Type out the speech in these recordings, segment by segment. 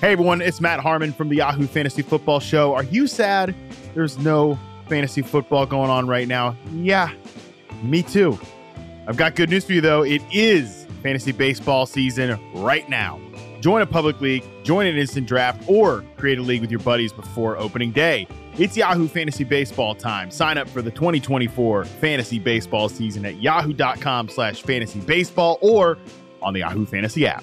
Hey everyone, it's Matt Harmon from the Yahoo Fantasy Football Show. Are you sad there's no fantasy football going on right now? Yeah, me too. I've got good news for you though. It is fantasy baseball season right now. Join a public league, join an instant draft, or create a league with your buddies before opening day. It's Yahoo Fantasy Baseball time. Sign up for the 2024 fantasy baseball season at yahoo.com slash fantasy baseball or on the Yahoo Fantasy app.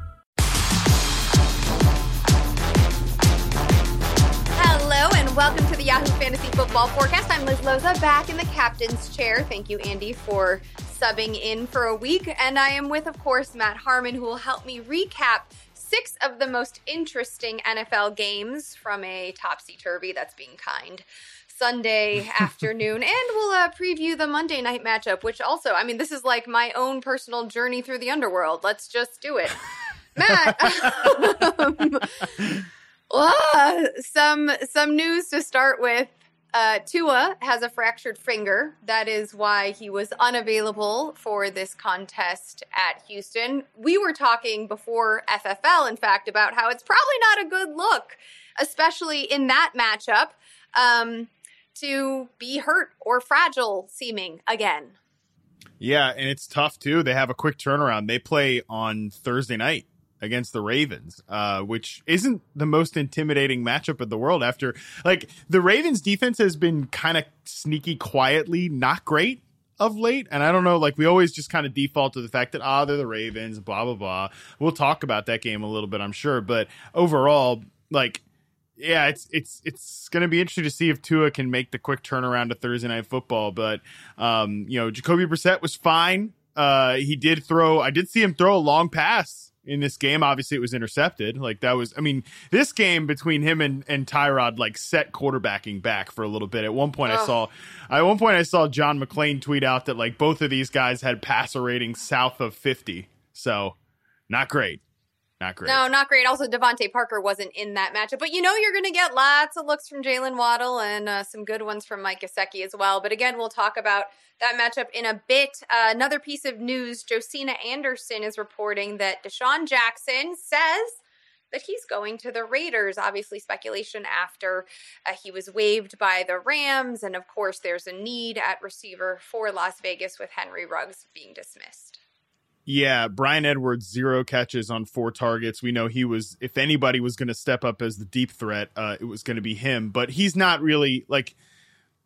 And welcome to the Yahoo Fantasy Football Forecast. I'm Liz Loza, back in the captain's chair. Thank you, Andy, for subbing in for a week. And I am with, of course, Matt Harmon, who will help me recap six of the most interesting NFL games from a topsy turvy, that's being kind, Sunday afternoon. and we'll uh, preview the Monday night matchup, which also, I mean, this is like my own personal journey through the underworld. Let's just do it. Matt, um, some some news to start with. Uh, Tua has a fractured finger. That is why he was unavailable for this contest at Houston. We were talking before FFL, in fact, about how it's probably not a good look, especially in that matchup, um, to be hurt or fragile seeming again. Yeah, and it's tough too. They have a quick turnaround. They play on Thursday night against the Ravens, uh, which isn't the most intimidating matchup in the world. After like the Ravens defense has been kind of sneaky, quietly not great of late, and I don't know. Like we always just kind of default to the fact that ah, they're the Ravens, blah blah blah. We'll talk about that game a little bit, I'm sure, but overall, like. Yeah, it's it's it's going to be interesting to see if Tua can make the quick turnaround to Thursday night football. But um, you know, Jacoby Brissett was fine. Uh, he did throw. I did see him throw a long pass in this game. Obviously, it was intercepted. Like that was, I mean, this game between him and, and Tyrod like set quarterbacking back for a little bit. At one point, I saw, at one point, I saw John McClain tweet out that like both of these guys had passer ratings south of 50. So not great. Not great. No, not great. Also, DeVante Parker wasn't in that matchup, but you know you're going to get lots of looks from Jaylen Waddle and uh, some good ones from Mike Gesicki as well. But again, we'll talk about that matchup in a bit. Uh, another piece of news: Josina Anderson is reporting that DeSean Jackson says that he's going to the Raiders. Obviously, speculation after uh, he was waived by the Rams, and of course, there's a need at receiver for Las Vegas with Henry Ruggs being dismissed. Yeah, Bryan Edwards zero catches on four targets. We know he was if anybody was going to step up as the deep threat, uh, it was going to be him. But he's not really like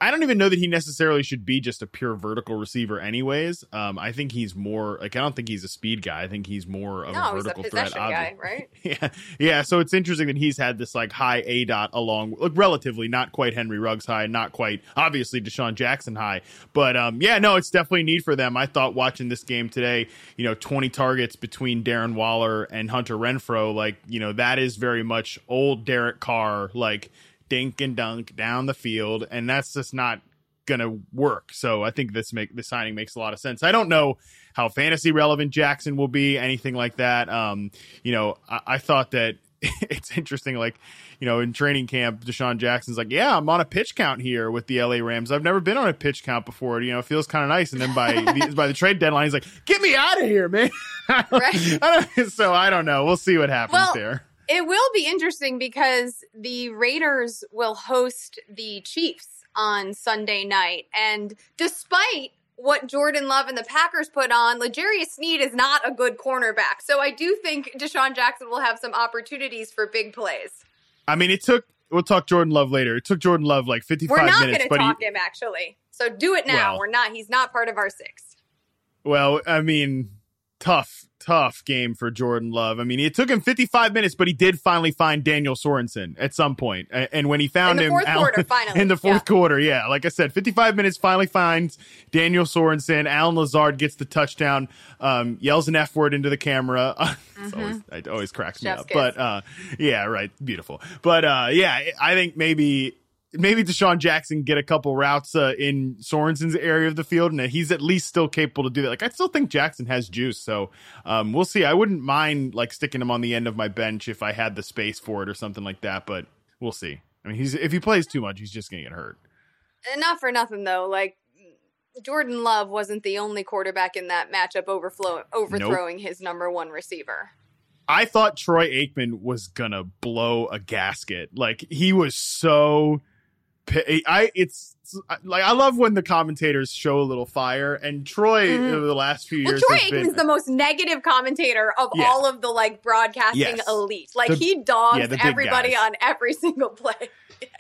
I don't even know that he necessarily should be just a pure vertical receiver, anyways. Um, I think he's more like I don't think he's a speed guy. I think he's more of no, a vertical he's a threat. guy, right? yeah, yeah. So it's interesting that he's had this like high A dot along, like relatively not quite Henry Ruggs high, not quite obviously DeSean Jackson high, but um, yeah, no, it's definitely need for them. I thought watching this game today, you know, twenty targets between Darren Waller and Hunter Renfrow, like you know, that is very much old Derek Carr, like dink and dunk down the field, and that's just not gonna work. So I think this make the signing makes a lot of sense. I don't know how fantasy relevant Jackson will be, anything like that. Um, you know, I, I thought that it's interesting, like, you know, in training camp, DeSean Jackson's like, Yeah, I'm on a pitch count here with the LA Rams. I've never been on a pitch count before. You know, it feels kind of nice. And then by the, by the trade deadline, he's like, Get me out of here, man. Right. I so I don't know. We'll see what happens Well, there. It will be interesting because the Raiders will host the Chiefs on Sunday night. And despite what Jordan Love and the Packers put on, L'Jarius Sneed is not a good cornerback. So I do think DeSean Jackson will have some opportunities for big plays. I mean, it took. We'll talk Jordan Love later. It took Jordan Love like 55 minutes. We're not going to but he, talk him actually. So do it now. Well. We're not. He's not part of our six. Well, I mean, tough, tough game for Jordan Love. I mean, it took him 55 minutes, but he did finally find Daniel Sorensen at some point. And when he found In the him fourth quarter, finally, in the fourth yeah. quarter, yeah, like I said, 55 minutes finally finds Daniel Sorensen. Allen Lazard gets the touchdown, um, yells an F word into the camera. It's always it always cracks me up. kiss. But uh, yeah, right, beautiful. But uh, yeah, I think maybe maybe DeSean Jackson get a couple routes uh, in Sorensen's area of the field, and he's at least still capable to do that. Like I still think Jackson has juice, so um, we'll see. I wouldn't mind like sticking him on the end of my bench if I had the space for it or something like that, but we'll see. I mean, he's if he plays too much, he's just gonna get hurt. And not for nothing though, like Jordan Love wasn't the only quarterback in that matchup overflow overthrowing his number one receiver. I thought Troy Aikman was gonna blow a gasket. Like he was so. I it's like I love when the commentators show a little fire, and Troy Mhm. over the last few Well, years Troy Aikman's been the most negative commentator of Yeah. all of the like broadcasting Yes. elite. Like The- he dogs yeah, everybody guys. on every single play.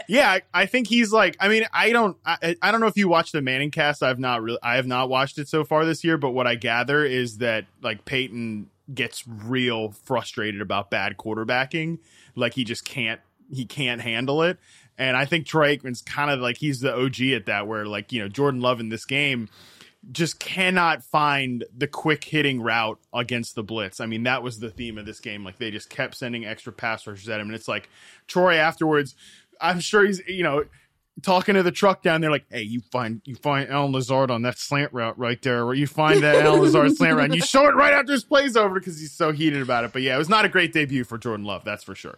yeah. I, I think he's like. I mean, I don't. I, I don't know if you watched the Manning cast. I've not really. I have not watched it so far this year. But what I gather is that like Peyton gets real frustrated about bad quarterbacking. Like he just can't. He can't handle it. And I think Troy Aikman's kind of like he's the OG at that, where like you know Jordan Love in this game just cannot find the quick hitting route against the blitz. I mean, that was the theme of this game. Like they just kept sending extra pass rushes at him, and it's like Troy afterwards. I'm sure he's you know talking to the truck down there, like, "Hey, you find you find Allen Lazard on that slant route right there, or you find that Allen Lazard slant route, and you show it right after his plays over because he's so heated about it." But yeah, it was not a great debut for Jordan Love, that's for sure.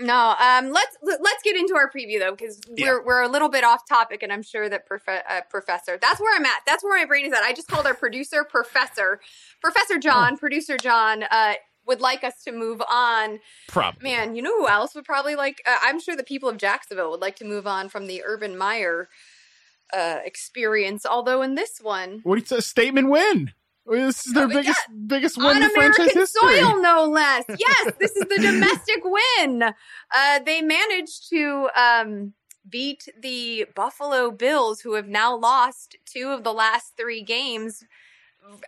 No, um, let's let's get into our preview though, because we're we're a little bit off topic, and I'm sure that prof- uh, Professor. That's where I'm at. That's where my brain is at. I just called our producer Professor, Professor John, producer John. Uh, would like us to move on. Probably. Man, you know who else would probably like? Uh, I'm sure the people of Jacksonville would like to move on from the Urban Meyer uh, experience. Although in this one, What say? Statement win. This is their Oh, yeah. biggest biggest win on in franchise American history. soil, no less. Yes, this is the domestic win. Uh, they managed to um, beat the Buffalo Bills, who have now lost two of the last three games.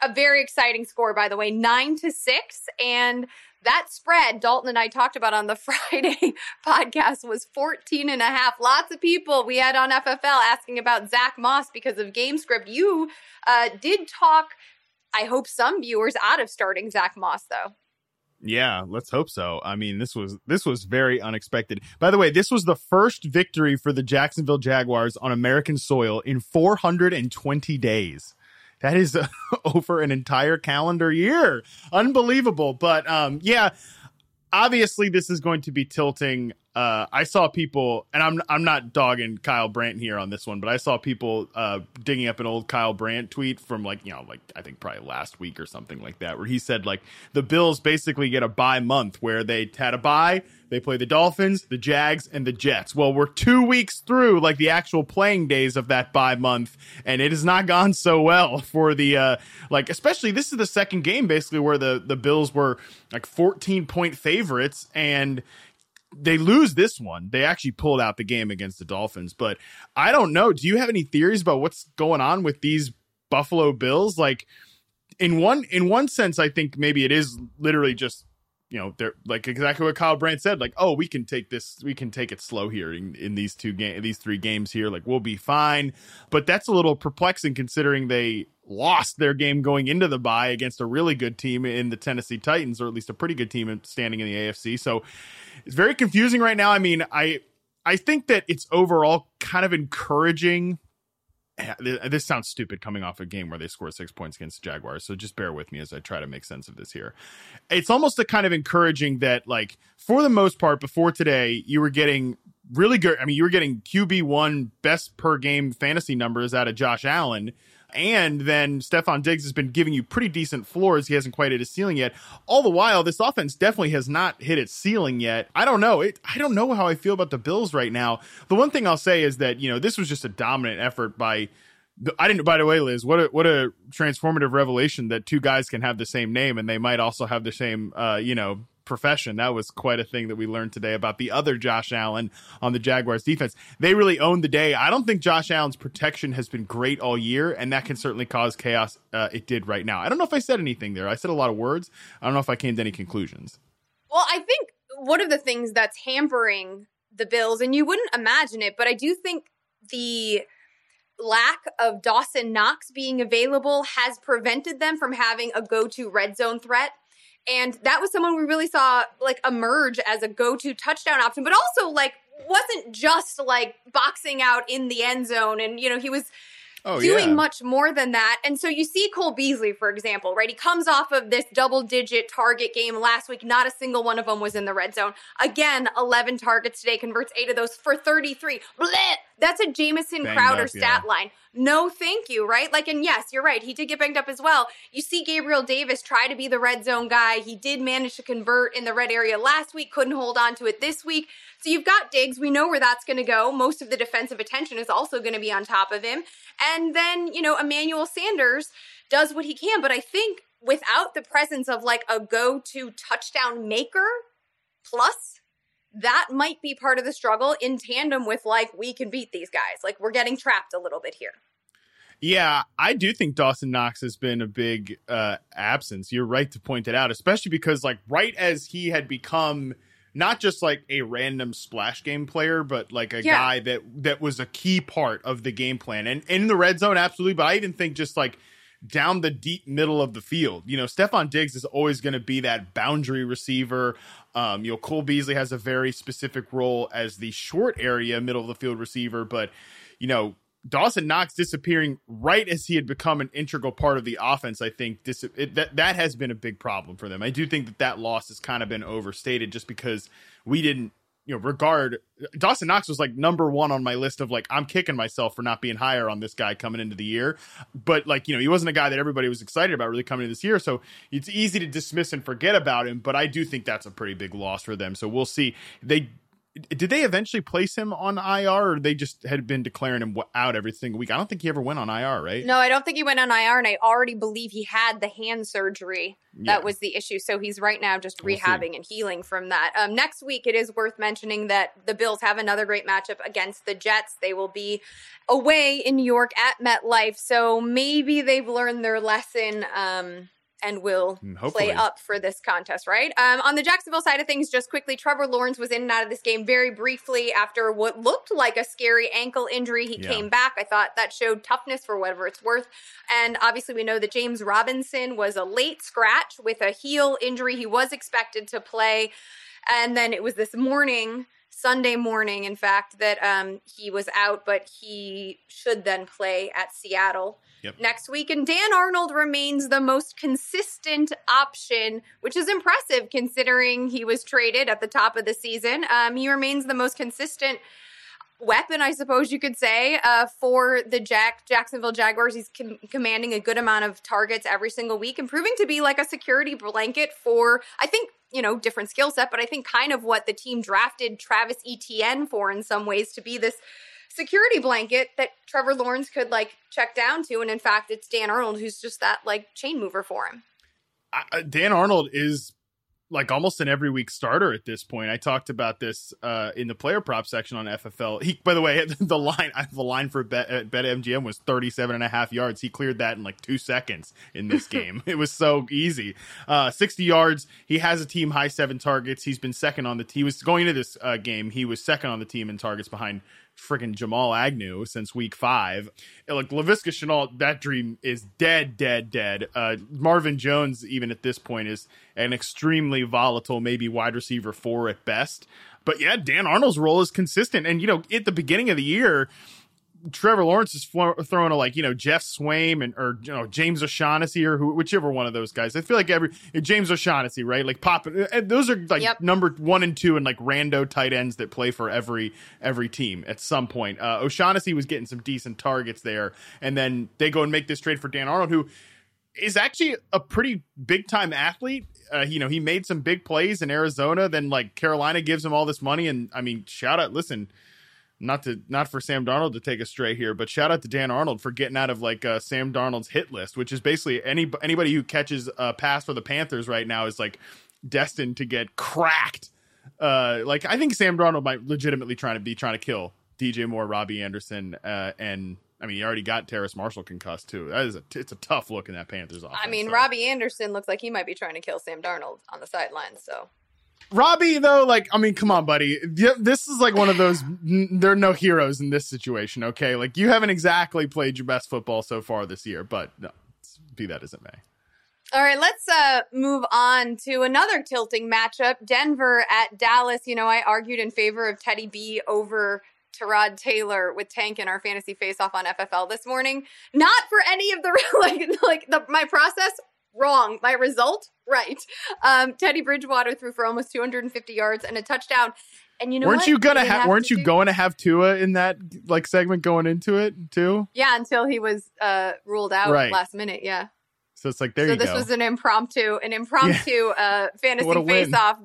A very exciting score, by the way, nine to six. And that spread Dalton and I talked about on the Friday podcast was 14 and a half. Lots of people we had on FFL asking about Zack Moss because of game script. You uh, did talk I hope some viewers out of starting Zack Moss though. Yeah, let's hope so. I mean, this was this was very unexpected. By the way, this was the first victory for the Jacksonville Jaguars on American soil in 420 days. That is uh, over an entire calendar year. Unbelievable. But um yeah, obviously this is going to be tilting uh, I saw people, and I'm I'm not dogging Kyle Brandt here on this one, but I saw people uh, digging up an old Kyle Brandt tweet from like you know like I think probably last week or something like that, where he said like the Bills basically get a bye month where they had a bye, they play the Dolphins, the Jags, and the Jets. Well, we're two weeks through like the actual playing days of that bye month, and it has not gone so well for the uh, like especially this is the second game basically where the the Bills were like 14 point favorites and they lose this one. They actually pulled out the game against the Dolphins, but I don't know. Do you have any theories about what's going on with these Buffalo Bills? Like in one in one sense, I think maybe it is literally just you know they're like exactly what Kyle Brandt said. Like, oh, we can take this, we can take it slow here in, in these two game, these three games here. Like, we'll be fine. But that's a little perplexing considering they lost their game going into the bye against a really good team in the Tennessee Titans, or at least a pretty good team standing in the AFC. So it's very confusing right now. I mean, I I think that it's overall kind of encouraging. This sounds stupid coming off a game where they score six points against the Jaguars. So just bear with me as I try to make sense of this here. It's almost a kind of encouraging that, like, for the most part, before today, you were getting really good. I mean, you were getting QB1 best per game fantasy numbers out of Josh Allen. And then Stefon Diggs has been giving you pretty decent floors. He hasn't quite hit his ceiling yet. All the while, this offense definitely has not hit its ceiling yet. I don't know. It, I don't know how I feel about the Bills right now. The one thing I'll say is that, you know, this was just a dominant effort by. I didn't. By the way, Liz, what a what a transformative revelation that two guys can have the same name and they might also have the same, uh, you know, profession. That was quite a thing that we learned today about the other Josh Allen on the Jaguars defense. They really owned the day. I don't think Josh Allen's protection has been great all year, and that can certainly cause chaos. Uh, it did right now. I don't know if I said anything there. I said a lot of words. I don't know if I came to any conclusions. Well, I think one of the things that's hampering the Bills, and you wouldn't imagine it, but I do think the lack of Dawson Knox being available has prevented them from having a go to red zone threat. And that was someone we really saw like emerge as a go to touchdown option, but also like wasn't just like boxing out in the end zone. And, you know, he was Oh, doing yeah. much more than that. And so you see Cole Beasley, for example, right? He comes off of this double digit target game last week. Not a single one of them was in the red zone. Again, 11 targets today, converts eight of those for 33. Blech! That's a Jamison Crowder up, stat yeah. line. No, thank you, right? Like, and yes, you're right. He did get banged up as well. You see Gabriel Davis try to be the red zone guy. He did manage to convert in the red area last week, couldn't hold on to it this week. So you've got Diggs. We know where that's going to go. Most of the defensive attention is also going to be on top of him. And then, you know, Emmanuel Sanders does what he can. But I think without the presence of like a go to touchdown maker plus, that might be part of the struggle in tandem with like, we can beat these guys. Like, we're getting trapped a little bit here. Yeah, I do think Dawson Knox has been a big uh, absence. You're right to point it out, especially because, like, right as he had become not just like a random splash game player, but like a yeah. guy that that was a key part of the game plan. And in the red zone, absolutely. But I even think just like down the deep middle of the field. You know, Stefon Diggs is always going to be that boundary receiver. Um, you know, Cole Beasley has a very specific role as the short area middle of the field receiver, but you know, Dawson Knox disappearing right as he had become an integral part of the offense, I think dis- it, that that has been a big problem for them. I do think that that loss has kind of been overstated just because we didn't, you know, regard Dawson Knox was like number one on my list of like I'm kicking myself for not being higher on this guy coming into the year, but like you know he wasn't a guy that everybody was excited about really coming into this year, so it's easy to dismiss and forget about him. But I do think that's a pretty big loss for them. So we'll see. They did they eventually place him on IR or they just had been declaring him out every single week? I don't think he ever went on IR, right? No, I don't think he went on IR. And I already believe he had the hand surgery. Yeah. That was the issue. So he's right now just we'll rehabbing see. and healing from that. Um, next week, it is worth mentioning that the Bills have another great matchup against the Jets. They will be away in New York at MetLife. So maybe they've learned their lesson. Um, and will mm, Hopefully. play up for this contest, right? Um, on the Jacksonville side of things, just quickly, Trevor Lawrence was in and out of this game very briefly after what looked like a scary ankle injury. He yeah. came back. I thought that showed toughness for whatever it's worth. And obviously, we know that James Robinson was a late scratch with a heel injury. He was expected to play. And then it was this morning Sunday morning, in fact, that um, he was out, but he should then play at Seattle yep. next week. And Dan Arnold remains the most consistent option, which is impressive considering he was traded at the top of the season. Um, he remains the most consistent weapon, I suppose you could say, uh, for the Jack Jacksonville Jaguars. He's com- commanding a good amount of targets every single week and proving to be like a security blanket for, I think, you know, different skill set, but I think kind of what the team drafted Travis Etienne for in some ways to be this security blanket that Trevor Lawrence could like check down to. And in fact, it's Dan Arnold who's just that like chain mover for him. Dan Arnold is like almost an every week starter at this point. I talked about this uh, in the player prop section on FFL. He, by the way, the line I the line for bet, uh, BetMGM was 37 and a half yards. He cleared that in like two seconds in this game. it was so easy. Uh, 60 yards. He has a team high seven targets. He's been second on the. Team. He was going into this uh, game. He was second on the team in targets behind freaking Jamal Agnew since week five. Like Laviska Shenault, that dream is dead, dead, dead. Uh, Marvin Jones, even at this point, is an extremely volatile, maybe wide receiver four at best. But yeah, Dan Arnold's role is consistent. And, you know, at the beginning of the year, Trevor Lawrence is throwing a like you know Geoff Swaim and or you know James O'Shaughnessy or who, whichever one of those guys. I feel like every James O'Shaughnessy, right? Like pop. Those are like yep. number one and two and like rando tight ends that play for every every team at some point. Uh, O'Shaughnessy was getting some decent targets there, and then they go and make this trade for Dan Arnold, who is actually a pretty big time athlete. Uh, you know, he made some big plays in Arizona. Then like Carolina gives him all this money, and I mean, shout out, listen not to not for Sam Darnold to take a stray here, but shout out to Dan Arnold for getting out of like uh, Sam Darnold's hit list, which is basically any anybody who catches a pass for the Panthers right now is like destined to get cracked. Uh, like I think Sam Darnold might legitimately trying to be trying to kill DJ Moore, Robbie Anderson, uh, and I mean, he already got Terrace Marshall concussed too. That is a it's a tough look in that Panthers offense. I mean, so. Robbie Anderson looks like he might be trying to kill Sam Darnold on the sidelines. So Robbie, though, like, I mean, come on, buddy. This is like one of those. There are no heroes in this situation. Okay, like you haven't exactly played your best football so far this year, but no, be that as it may. All right, let's uh, move on to another tilting matchup Denver at Dallas. You know, I argued in favor of Teddy B over Tyrod Taylor with Tank in our fantasy face off on FFL this morning. Not for any of the, like, like the, my process, wrong. My result, right. Um, Teddy Bridgewater threw for almost 250 yards and a touchdown. And you know, weren't what? you gonna didn't have? Weren't to you do- going to have Tua in that like segment going into it too? Yeah, until he was uh, ruled out Right. last minute. Yeah. So it's like there so you this was an impromptu, an impromptu uh, fantasy What a win. face-off.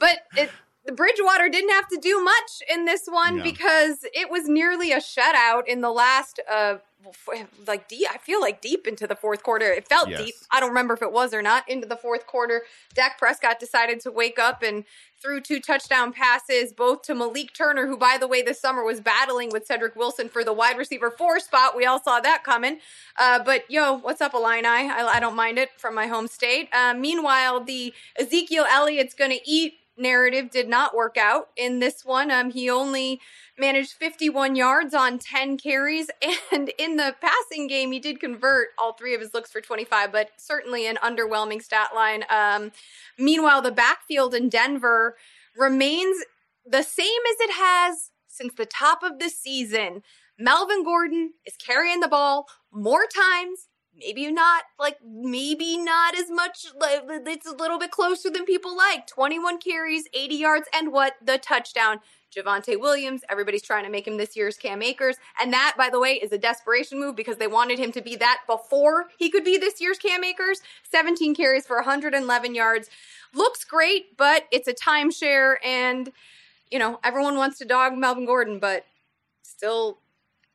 But it, Bridgewater didn't have to do much in this one Yeah. because it was nearly a shutout in the last, uh, like deep. I feel like deep into the fourth quarter. It felt Yes. deep. I don't remember if it was or not. Into the fourth quarter, Dak Prescott decided to wake up and threw two touchdown passes, both to Malik Turner, who, by the way, this summer was battling with Cedrick Wilson for the wide receiver four spot. We all saw that coming. Uh, but yo, what's up, Illini? I, I don't mind it from my home state. Uh, meanwhile, the Ezekiel Elliott's going to eat narrative did not work out in this one. Um, he only managed 51 yards on 10 carries, and in the passing game, he did convert all three of his looks for 25, but certainly an underwhelming stat line. Um, meanwhile, the backfield in Denver remains the same as it has since the top of the season. Melvin Gordon is carrying the ball more times. Maybe not like maybe not as much. It's a little bit closer than people like. 21 carries, 80 yards, and what the touchdown. Javonte Williams, everybody's trying to make him this year's Cam Akers. And that, by the way, is a desperation move because they wanted him to be that before he could be this year's Cam Akers. 17 carries for 111 yards. Looks great, but it's a timeshare. And, you know, everyone wants to dog Melvin Gordon, but still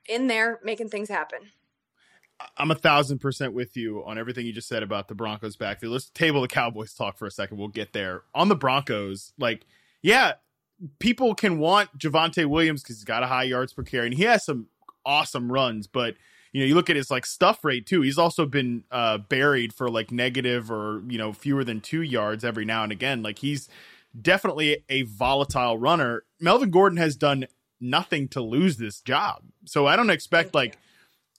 in there making things happen. I'm a thousand percent with you on everything you just said about the Broncos backfield. Let's table the Cowboys talk for a second. We'll get there. On the Broncos, like, yeah, people can want Javonte Williams because he's got a high yards per carry and he has some awesome runs, but you know, you look at his like stuff rate too. He's also been uh buried for like negative or, you know, fewer than two yards every now and again. Like he's definitely a volatile runner. Melvin Gordon has done nothing to lose this job. So I don't expect like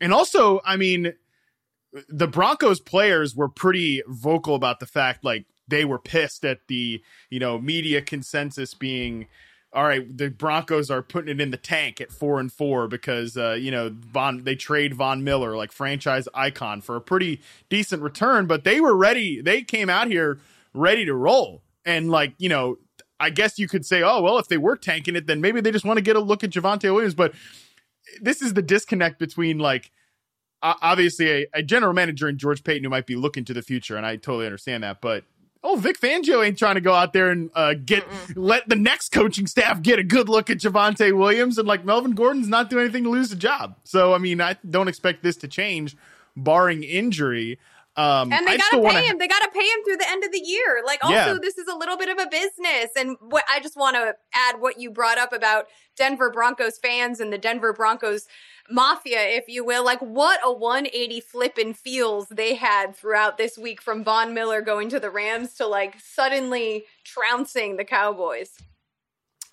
and also, I mean, the Broncos players were pretty vocal about the fact like they were pissed at the, you know, media consensus being all right, the Broncos are putting it in the tank at 4 and 4 because uh, you know, Von they trade Von Miller like franchise icon for a pretty decent return, but they were ready. They came out here ready to roll. And like, you know, I guess you could say, "Oh, well, if they were tanking it, then maybe they just want to get a look at Javonte Williams." But this is the disconnect between like obviously a, a general manager and George Paton who might be looking to the future, and I totally understand that. But oh, Vic Fangio ain't trying to go out there and uh, get let the next coaching staff get a good look at Javonte Williams, and like Melvin Gordon's not doing anything to lose the job. So I mean, I don't expect this to change, barring injury. Um, And they I gotta pay wanna- him. They gotta pay him through the end of the year. Like, also, Yeah. this is a little bit of a business. And what I just want to add what you brought up about Denver Broncos fans and the Denver Broncos mafia, if you will. Like, what a 180 flip and feels they had throughout this week from Von Miller going to the Rams to like suddenly trouncing the Cowboys.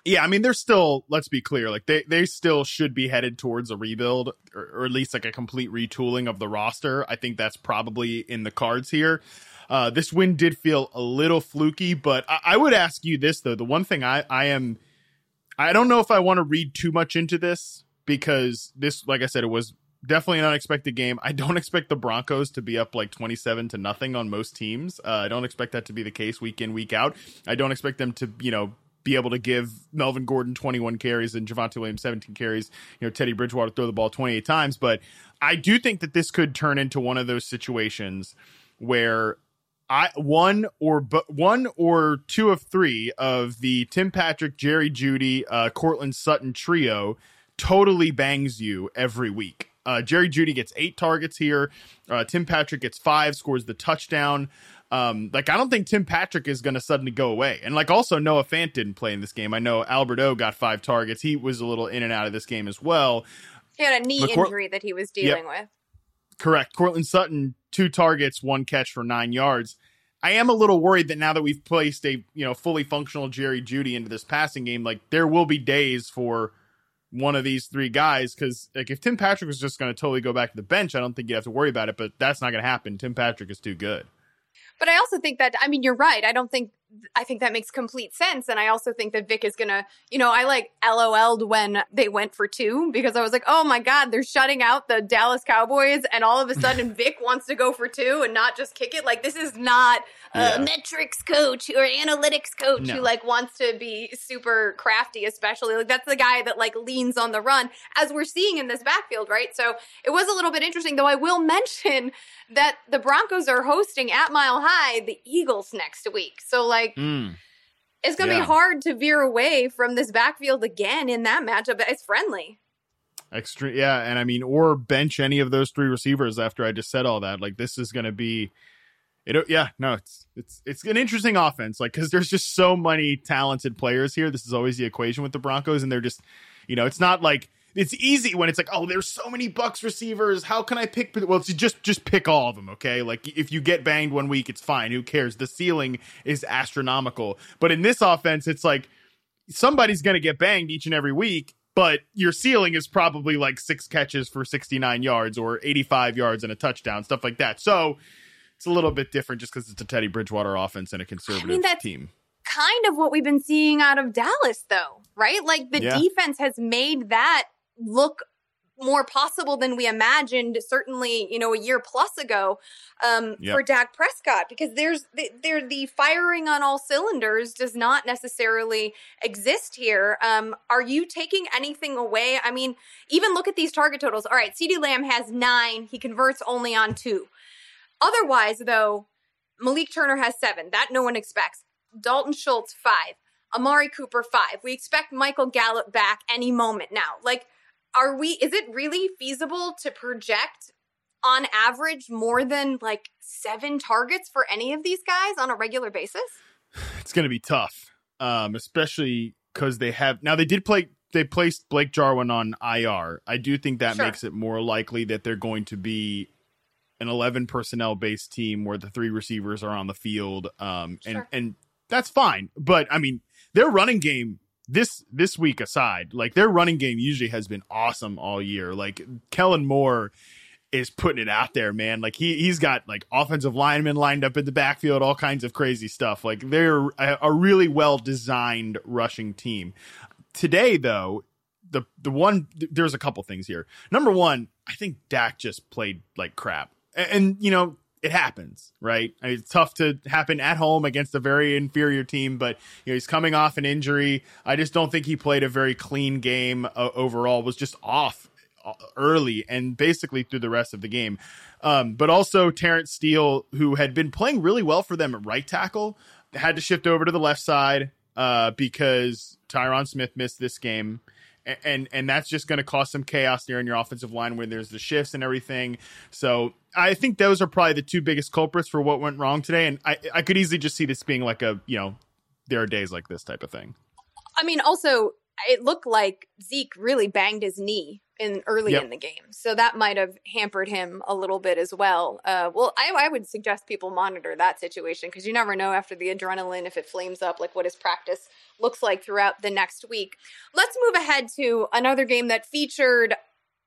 Yeah, I mean they're still. Let's be clear, like they they still should be headed towards a rebuild, or, or at least like a complete retooling of the roster. I think that's probably in the cards here. Uh, this win did feel a little fluky, but I, I would ask you this though: the one thing I I am, I don't know if I want to read too much into this because this, like I said, it was definitely an unexpected game. I don't expect the Broncos to be up like 27 to nothing on most teams. Uh, I don't expect that to be the case week in, week out. I don't expect them to, you know, be able to give Melvin Gordon 21 carries and Javonte Williams 17 carries, you know, Teddy Bridgewater throw the ball 28 times. But I do think that this could turn into one of those situations where I one or but one or two of three of the Tim Patrick, Jerry Jeudy, uh, Courtland Sutton trio totally bangs you every week. Uh, Jerry Jeudy gets eight targets here. Uh, Tim Patrick gets five, scores the touchdown. Um, like I don't think Tim Patrick is going to suddenly go away. And like also Noah Fant didn't play in this game. I know Albert O got five targets. He was a little in and out of this game as well. He had a knee But Cor- injury that he was dealing with. Correct. Courtland Sutton, two targets, one catch for nine yards. I am a little worried that now that we've placed a you know fully functional Jerry Jeudy into this passing game, like there will be days for one of these three guys because like if Tim Patrick was just going to totally go back to the bench, I don't think you have to worry about it. But that's not going to happen. Tim Patrick is too good. But I also think that I mean you're right. I don't think I think that makes complete sense. And I also think that Vic is gonna, you know, I like LOL'd when they went for two because I was like, oh my God, they're shutting out the Dallas Cowboys and all of a sudden Vic wants to go for two and not just kick it. Like this is not a Yeah. metrics coach or analytics coach No. who like wants to be super crafty, especially like that's the guy that like leans on the run as we're seeing in this backfield, right? So it was a little bit interesting, though I will mention that the Broncos are hosting at Mile High the Eagles next week. So like Mm. it's going to Yeah. be hard to veer away from this backfield again in that matchup. It's friendly. Extreme, yeah, and I mean, or bench any of those three receivers after I just said all that. Like, this is going to be, it. Yeah, no, it's it's it's an interesting offense. Like, because there's just so many talented players here. This is always the equation with the Broncos, and they're just, you know, it's not like it's easy when it's like, oh, there's so many Bucks receivers. How can I pick? Well, it's just just pick all of them, okay? Like, if you get banged one week, it's fine. Who cares? The ceiling is astronomical. But in this offense, it's like somebody's going to get banged each and every week, but your ceiling is probably like six catches for 69 yards or 85 yards and a touchdown, stuff like that. So it's a little bit different just because it's a Teddy Bridgewater offense and a conservative I mean, that's- team. Kind of what we've been seeing out of Dallas, though, right? Like the Yeah. defense has made that look more possible than we imagined certainly you know a year plus ago um, Yep. for Dak Prescott because there's the, there the firing on all cylinders does not necessarily exist here. Um, are you taking anything away? I mean even look at these target totals. All right CeeDee Lamb has 9 he converts only on 2 otherwise though Malik Turner has 7 that no one expects. Dalton Schultz 5 Amari Cooper 5 we expect Michael Gallup back any moment now. Like are we is it really feasible to project on average more than like seven targets for any of these guys on a regular basis It's going to be tough, um, especially because they have now they did play. They placed Blake Jarwin on IR. I do think that Sure. makes it more likely that they're going to be an 11 personnel based team where the three receivers are on the field. Um, and, Sure. and that's fine. But I mean, their running game this, this week aside, like their running game usually has been awesome all year. Like Kellen Moore is putting it out there, man. Like he he's got like offensive linemen lined up in the backfield, all kinds of crazy stuff. Like they're a, a really well designed rushing team. Today, though, the the one there's a couple things here. Number one, I think Dak just played like crap, and, and you know it happens, right? I mean, it's tough to happen at home against a very inferior team, but you know he's coming off an injury. I just don't think he played a very clean game uh, overall. Was just off uh, early and basically through the rest of the game. Um, but also Terence Steele, who had been playing really well for them at right tackle, had to shift over to the left side uh, because Tyron Smith missed this game. And and that's just going to cause some chaos there in your offensive line when there's the shifts and everything. So I think those are probably the two biggest culprits for what went wrong today. And I I could easily just see this being like a you know there are days like this type of thing. i mean also it looked like zeke really banged his knee in early Yep. in the game so that might have hampered him a little bit as well uh, well I, I would suggest people monitor that situation because you never know after the adrenaline if it flames up like what his practice looks like throughout the next week let's move ahead to another game that featured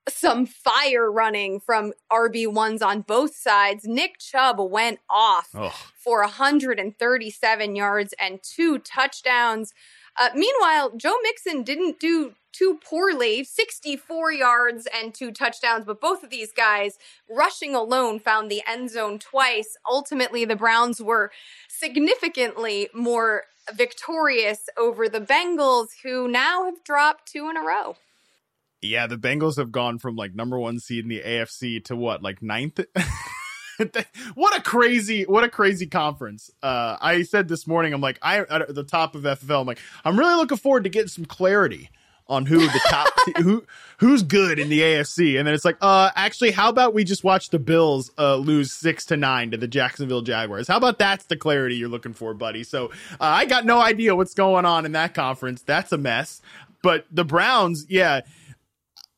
some fire running from RB1s on both sides. Nick Chubb went off Oh, for 137 yards and two touchdowns. Uh, meanwhile, Joe Mixon didn't do too poorly 64 yards and two touchdowns, but both of these guys rushing alone found the end zone twice. Ultimately, the Browns were significantly more victorious over the Bengals, who now have dropped two in a row. Yeah, the Bengals have gone from like number one seed in the AFC to what, like ninth? what a crazy, what a crazy conference. Uh, I said this morning, I'm like, I at the top of FFL, I'm like, I'm really looking forward to getting some clarity on who the top, who who's good in the AFC, and then it's like, uh, actually, how about we just watch the Bills uh, lose six to nine to the Jacksonville Jaguars? How about that's the clarity you're looking for, buddy? So uh, I got no idea what's going on in that conference. That's a mess. But the Browns, yeah,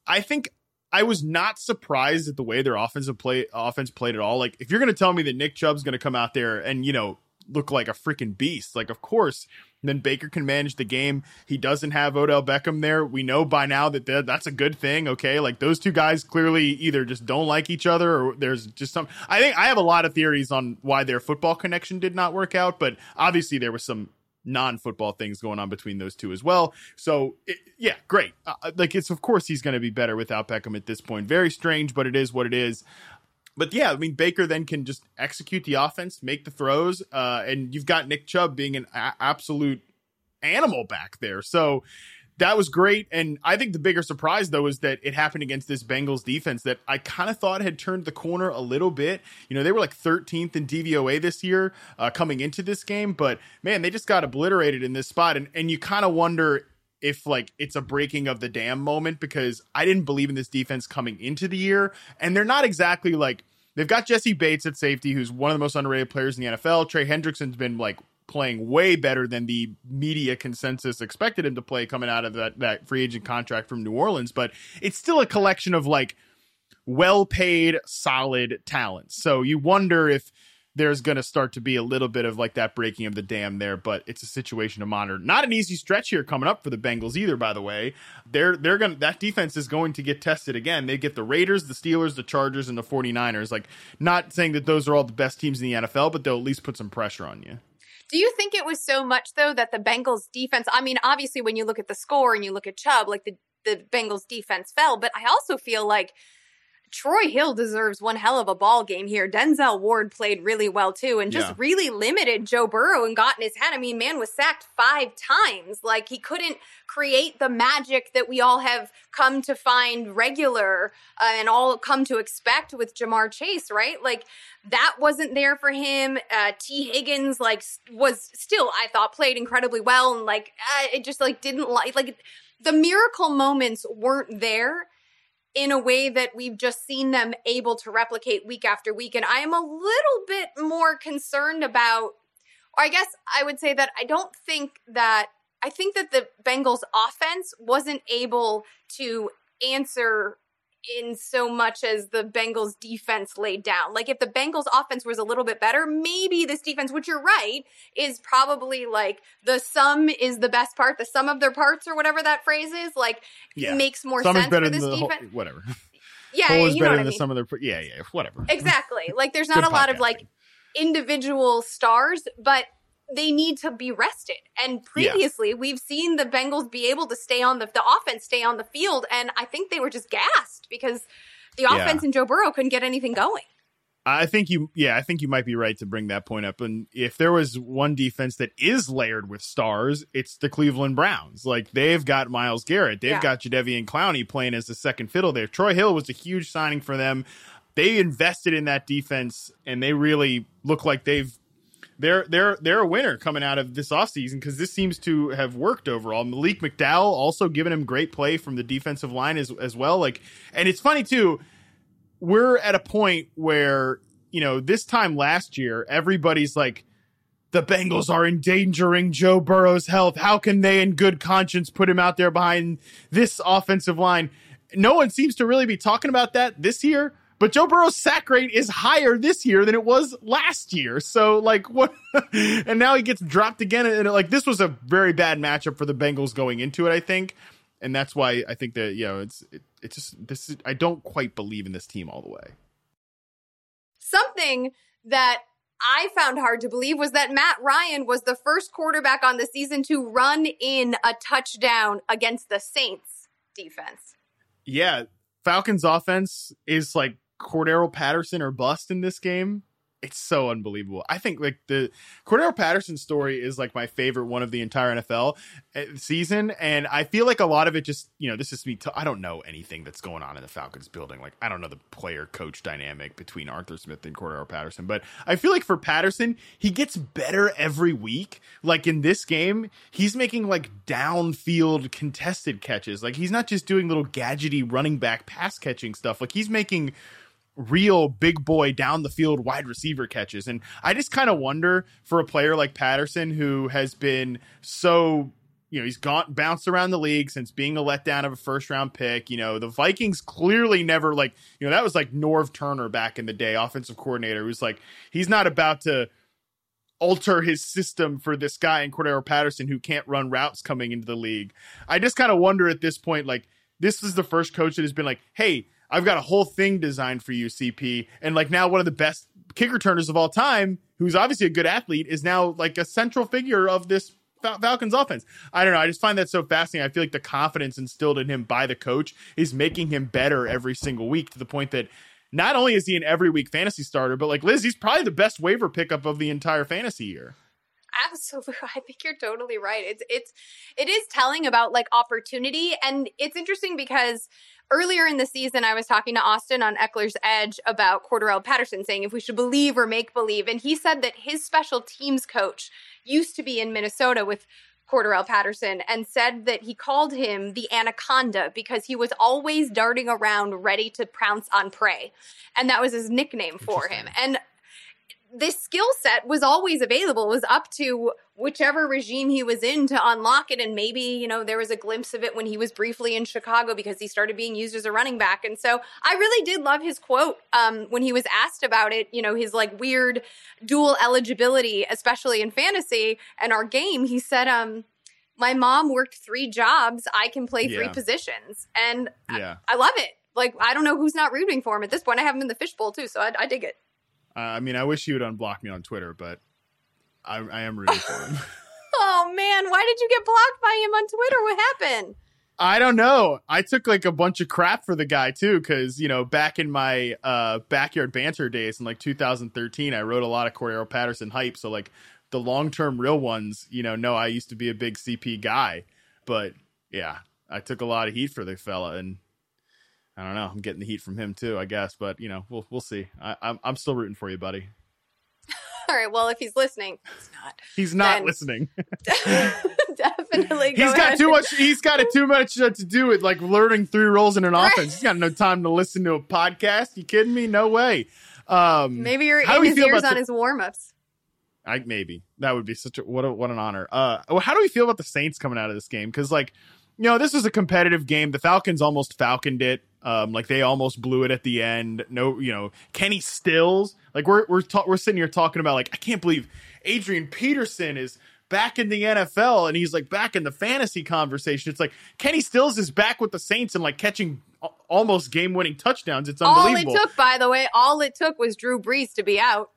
I think I was not surprised at the way their offensive play offense played at all. Like if you're going to tell me that Nick Chubb's going to come out there and you know look like a freaking beast. Like, of course, then Baker can manage the game. He doesn't have Odell Beckham there. We know by now that that's a good thing. Okay, like those two guys clearly either just don't like each other, or there's just some. I think I have a lot of theories on why their football connection did not work out, but obviously there was some non-football things going on between those two as well. So it, yeah, great. Uh, like it's of course he's going to be better without Beckham at this point. Very strange, but it is what it is but yeah, I mean Baker then can just execute the offense, make the throws, uh, and you've got Nick Chubb being an a- absolute animal back there. So that was great. And I think the bigger surprise though is that it happened against this Bengals defense that I kind of thought had turned the corner a little bit. You know, they were like 13th in DVOA this year uh, coming into this game, but man, they just got obliterated in this spot. And and you kind of wonder if like it's a breaking of the dam moment because I didn't believe in this defense coming into the year, and they're not exactly like they've got Jessie Bates at safety, who's one of the most underrated players in the NFL. Trey Hendrickson's been like playing way better than the media consensus expected him to play coming out of that that free agent contract from New Orleans, but it's still a collection of like well paid, solid talents. So you wonder if there's going to start to be a little bit of like that breaking of the dam there, but it's a situation to monitor. Not an easy stretch here coming up for the Bengals either, by the way. They're they're going to that defense is going to get tested again. They get the Raiders, the Steelers, the Chargers and the 49ers. Like not saying that those are all the best teams in the NFL, but they'll at least put some pressure on you. Do you think it was so much though that the Bengals defense, I mean, obviously when you look at the score and you look at Chubb, like the the Bengals defense fell, but I also feel like Troy Hill deserves one hell of a ball game here. Denzel Ward played really well too and just yeah. really limited Joe Burrow and got in his head. I mean, man was sacked five times. Like he couldn't create the magic that we all have come to find regular uh, and all come to expect with Ja'Marr Chase, right? Like that wasn't there for him. Uh, Tee Higgins like was still, I thought, played incredibly well and like uh, it just like didn't like like the miracle moments weren't there in a way that we've just seen them able to replicate week after week. And I am a little bit more concerned about, or I guess I would say that I don't think that, I think that the Bengals offense wasn't able to answer in so much as the Bengals defense laid down. Like if the Bengals offense was a little bit better, maybe this defense, which you're right, is probably like the sum is the best part, the sum of their parts or whatever that phrase is, like yeah. makes more sum sense for this defense. Whole, whatever. Yeah, is better know than I mean. some of their yeah, yeah, whatever. Exactly. Like there's not a lot of like individual stars, but they need to be rested. And previously, yeah. we've seen the Bengals be able to stay on the the offense, stay on the field, and I think they were just gassed because the offense yeah. and Joe Burrow couldn't get anything going. I think you, yeah, I think you might be right to bring that point up. And if there was one defense that is layered with stars, it's the Cleveland Browns. Like they've got Myles Garrett, they've yeah. got Jadeveon Clowney playing as the second fiddle there. Troy Hill was a huge signing for them. They invested in that defense, and they really look like they've they're they're they're a winner coming out of this offseason because this seems to have worked overall. Malik McDowell also giving him great play from the defensive line as as well. Like, and it's funny too. We're at a point where you know this time last year, everybody's like, the Bengals are endangering Joe Burrow's health. How can they, in good conscience, put him out there behind this offensive line? No one seems to really be talking about that this year. But Joe Burrow's sack rate is higher this year than it was last year. So like what? and now he gets dropped again. And like this was a very bad matchup for the Bengals going into it. I think, and that's why I think that you know it's it, it's just this. Is, I don't quite believe in this team all the way. Something that I found hard to believe was that Matt Ryan was the first quarterback on the season to run in a touchdown against the Saints defense. Yeah, Falcons offense is like Cordarrelle Patterson or bust in this game it's so unbelievable. I think like the Cordarrelle Patterson story is like my favorite one of the entire NFL eh, season, and I feel like a lot of it just you know this is me. T- I don't know anything that's going on in the Falcons building. Like I don't know the player coach dynamic between Arthur Smith and Cordarrelle Patterson, but I feel like for Patterson, he gets better every week. Like in this game, he's making like downfield contested catches. Like he's not just doing little gadgety running back pass catching stuff. Like he's making real big boy down the field wide receiver catches. And I just kind of wonder for a player like Patterson who has been so you know, he's gone bounced around the league since being a letdown of a first round pick. You know, the Vikings clearly never like, you know, that was like Norv Turner back in the day, offensive coordinator, who's like, he's not about to alter his system for this guy in Cordarrelle Patterson who can't run routes coming into the league. I just kind of wonder at this point, like, this is the first coach that has been like, hey, I've got a whole thing designed for you, CP. And like now one of the best kick returners of all time, who's obviously a good athlete, is now like a central figure of this Fal- Falcons offense. I don't know. I just find that so fascinating. I feel like the confidence instilled in him by the coach is making him better every single week to the point that not only is he an every week fantasy starter, but like Liz, he's probably the best waiver pickup of the entire fantasy year. Absolutely. I think you're totally right. It's it's it is telling about like opportunity and it's interesting because earlier in the season I was talking to Austin on Ekeler's Edge about Cordarrelle Patterson saying if we should believe or make believe and he said that his special teams coach used to be in Minnesota with Cordarrelle Patterson and said that he called him the anaconda because he was always darting around ready to pounce on prey. And that was his nickname for him. And this skill set was always available. It was up to whichever regime he was in to unlock it. And maybe, you know, there was a glimpse of it when he was briefly in Chicago because he started being used as a running back. And so I really did love his quote um, when he was asked about it, you know, his like weird dual eligibility, especially in fantasy and our game. He said, um, my mom worked three jobs. I can play three Yeah. positions. And Yeah. I, I love it. Like, I don't know who's not rooting for him at this point. I have him in the fishbowl too. So I, I dig it. Uh, I mean, I wish he would unblock me on Twitter, but I, I am rooting for him. Oh man, why did you get blocked by him on Twitter? What happened? I don't know. I took like a bunch of crap for the guy too, because you know, back in my uh, backyard banter days in like 2013, I wrote a lot of Cordarrelle Patterson hype. So like the long term real ones, you know, no, I used to be a big CP guy, but yeah, I took a lot of heat for the fella, and I don't know. I'm getting the heat from him too, I guess. But you know, we'll we'll see. I, I'm I'm still rooting for you, buddy. All right, well, if he's listening, he's not. He's not Then- listening. Definitely. He's got too much. He's got it too much uh, to do with like learning three roles in an offense. He's got no time to listen to a podcast. You kidding me? No way. Um, Maybe you're how in his ears on the- his warm ups. I maybe that would be such a what a, what an honor. Uh, well, how do we feel about the Saints coming out of this game? Because like, you know, this was a competitive game. The Falcons almost falconed it. Um, like they almost blew it at the end. No, you know, Kenny Stills. Like we're we're ta- we're sitting here talking about like I can't believe Adrian Peterson is back in the NFL and he's like back in the fantasy conversation. It's like Kenny Stills is back with the Saints and like catching almost game winning touchdowns. It's All it took, by the way, all it took was Drew Brees to be out.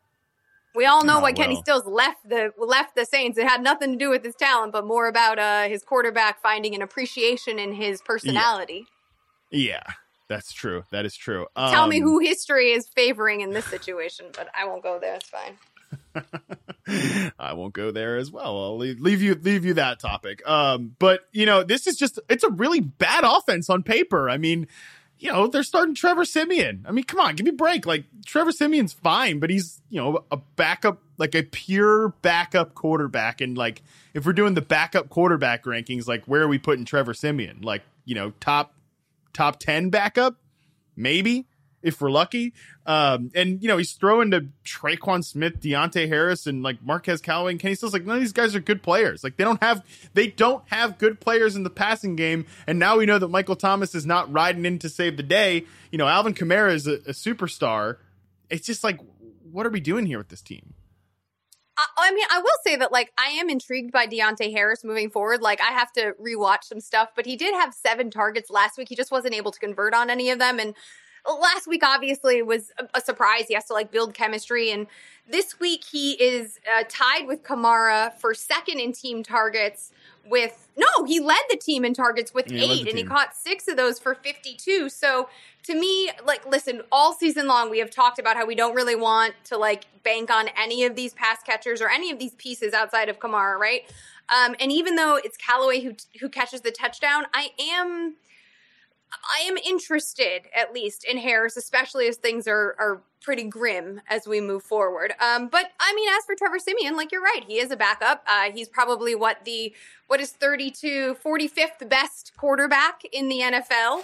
We all know Oh, why Kenny. Stills left the left the Saints. It had nothing to do with his talent, but more about uh, his quarterback finding an appreciation in his personality. yeah, that's true. That is true. Tell me Um, who history is favoring in this situation, but I won't go there. It's fine. I won't go there as well. I'll leave, leave you leave you that topic. Um, but you know, this is just it's a really bad offense on paper. I mean, you know, they're starting Trevor Siemian. I mean, come on, give me a break. Like Trevor Siemian's fine, but he's you know a backup, like a pure backup quarterback. And like if we're doing the backup quarterback rankings, like where are we putting Trevor Siemian? Like you know, top top ten backup, maybe if we're lucky. Um, and you know, he's throwing to Tre'Quan Smith, Deonte Harris, and like Marquez Callaway and Kenny Stills. Like none of these guys are good players. Like they don't have they don't have good players in the passing game. And now we know that Michael Thomas is not riding in to save the day. You know, Alvin Kamara is a, a superstar. It's just like, what are we doing here with this team? I, mean, I will say that like I am intrigued by Deonte Harris moving forward. Like I have to rewatch some stuff, but he did have seven targets last week. He just wasn't able to convert on any of them. And last week obviously was a, a surprise. He has to like build chemistry. And this week he is uh, tied with Kamara for second in team targets. With no, he led the team in targets with he eight, and he caught six of those for 52. So to me, like, listen, all season long, we have talked about how we don't really want to like bank on any of these pass catchers or any of these pieces outside of Kamara, right? Um, and even though it's Callaway who who catches the touchdown, I am I am interested at least in Harris, especially as things are are pretty grim as we move forward. Um, but I mean, as for Trevor Siemian, like you're right, he is a backup. Uh, he's probably what the what is 32 45th best quarterback in the NFL,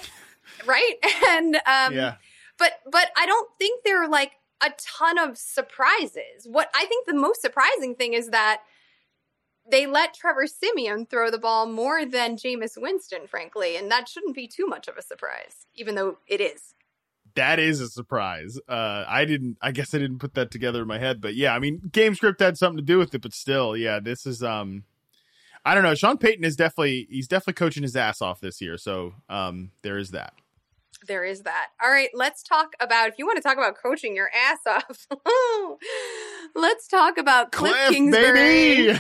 right? And um, yeah. but but I don't think there are like a ton of surprises. What I think the most surprising thing is that they let Trevor Siemian throw the ball more than Jameis Winston, frankly, and that shouldn't be too much of a surprise, even though it is. that is a surprise. Uh, I didn't. I guess I didn't put that together in my head, but yeah, I mean, game script had something to do with it, but still, yeah, this is um, I don't know. Sean Payton is definitely he's definitely coaching his ass off this year, so um, there is that. There is that. All right, let's talk about if you want to talk about coaching your ass off. let's talk about Kliff, Kliff, Kingsbury. baby!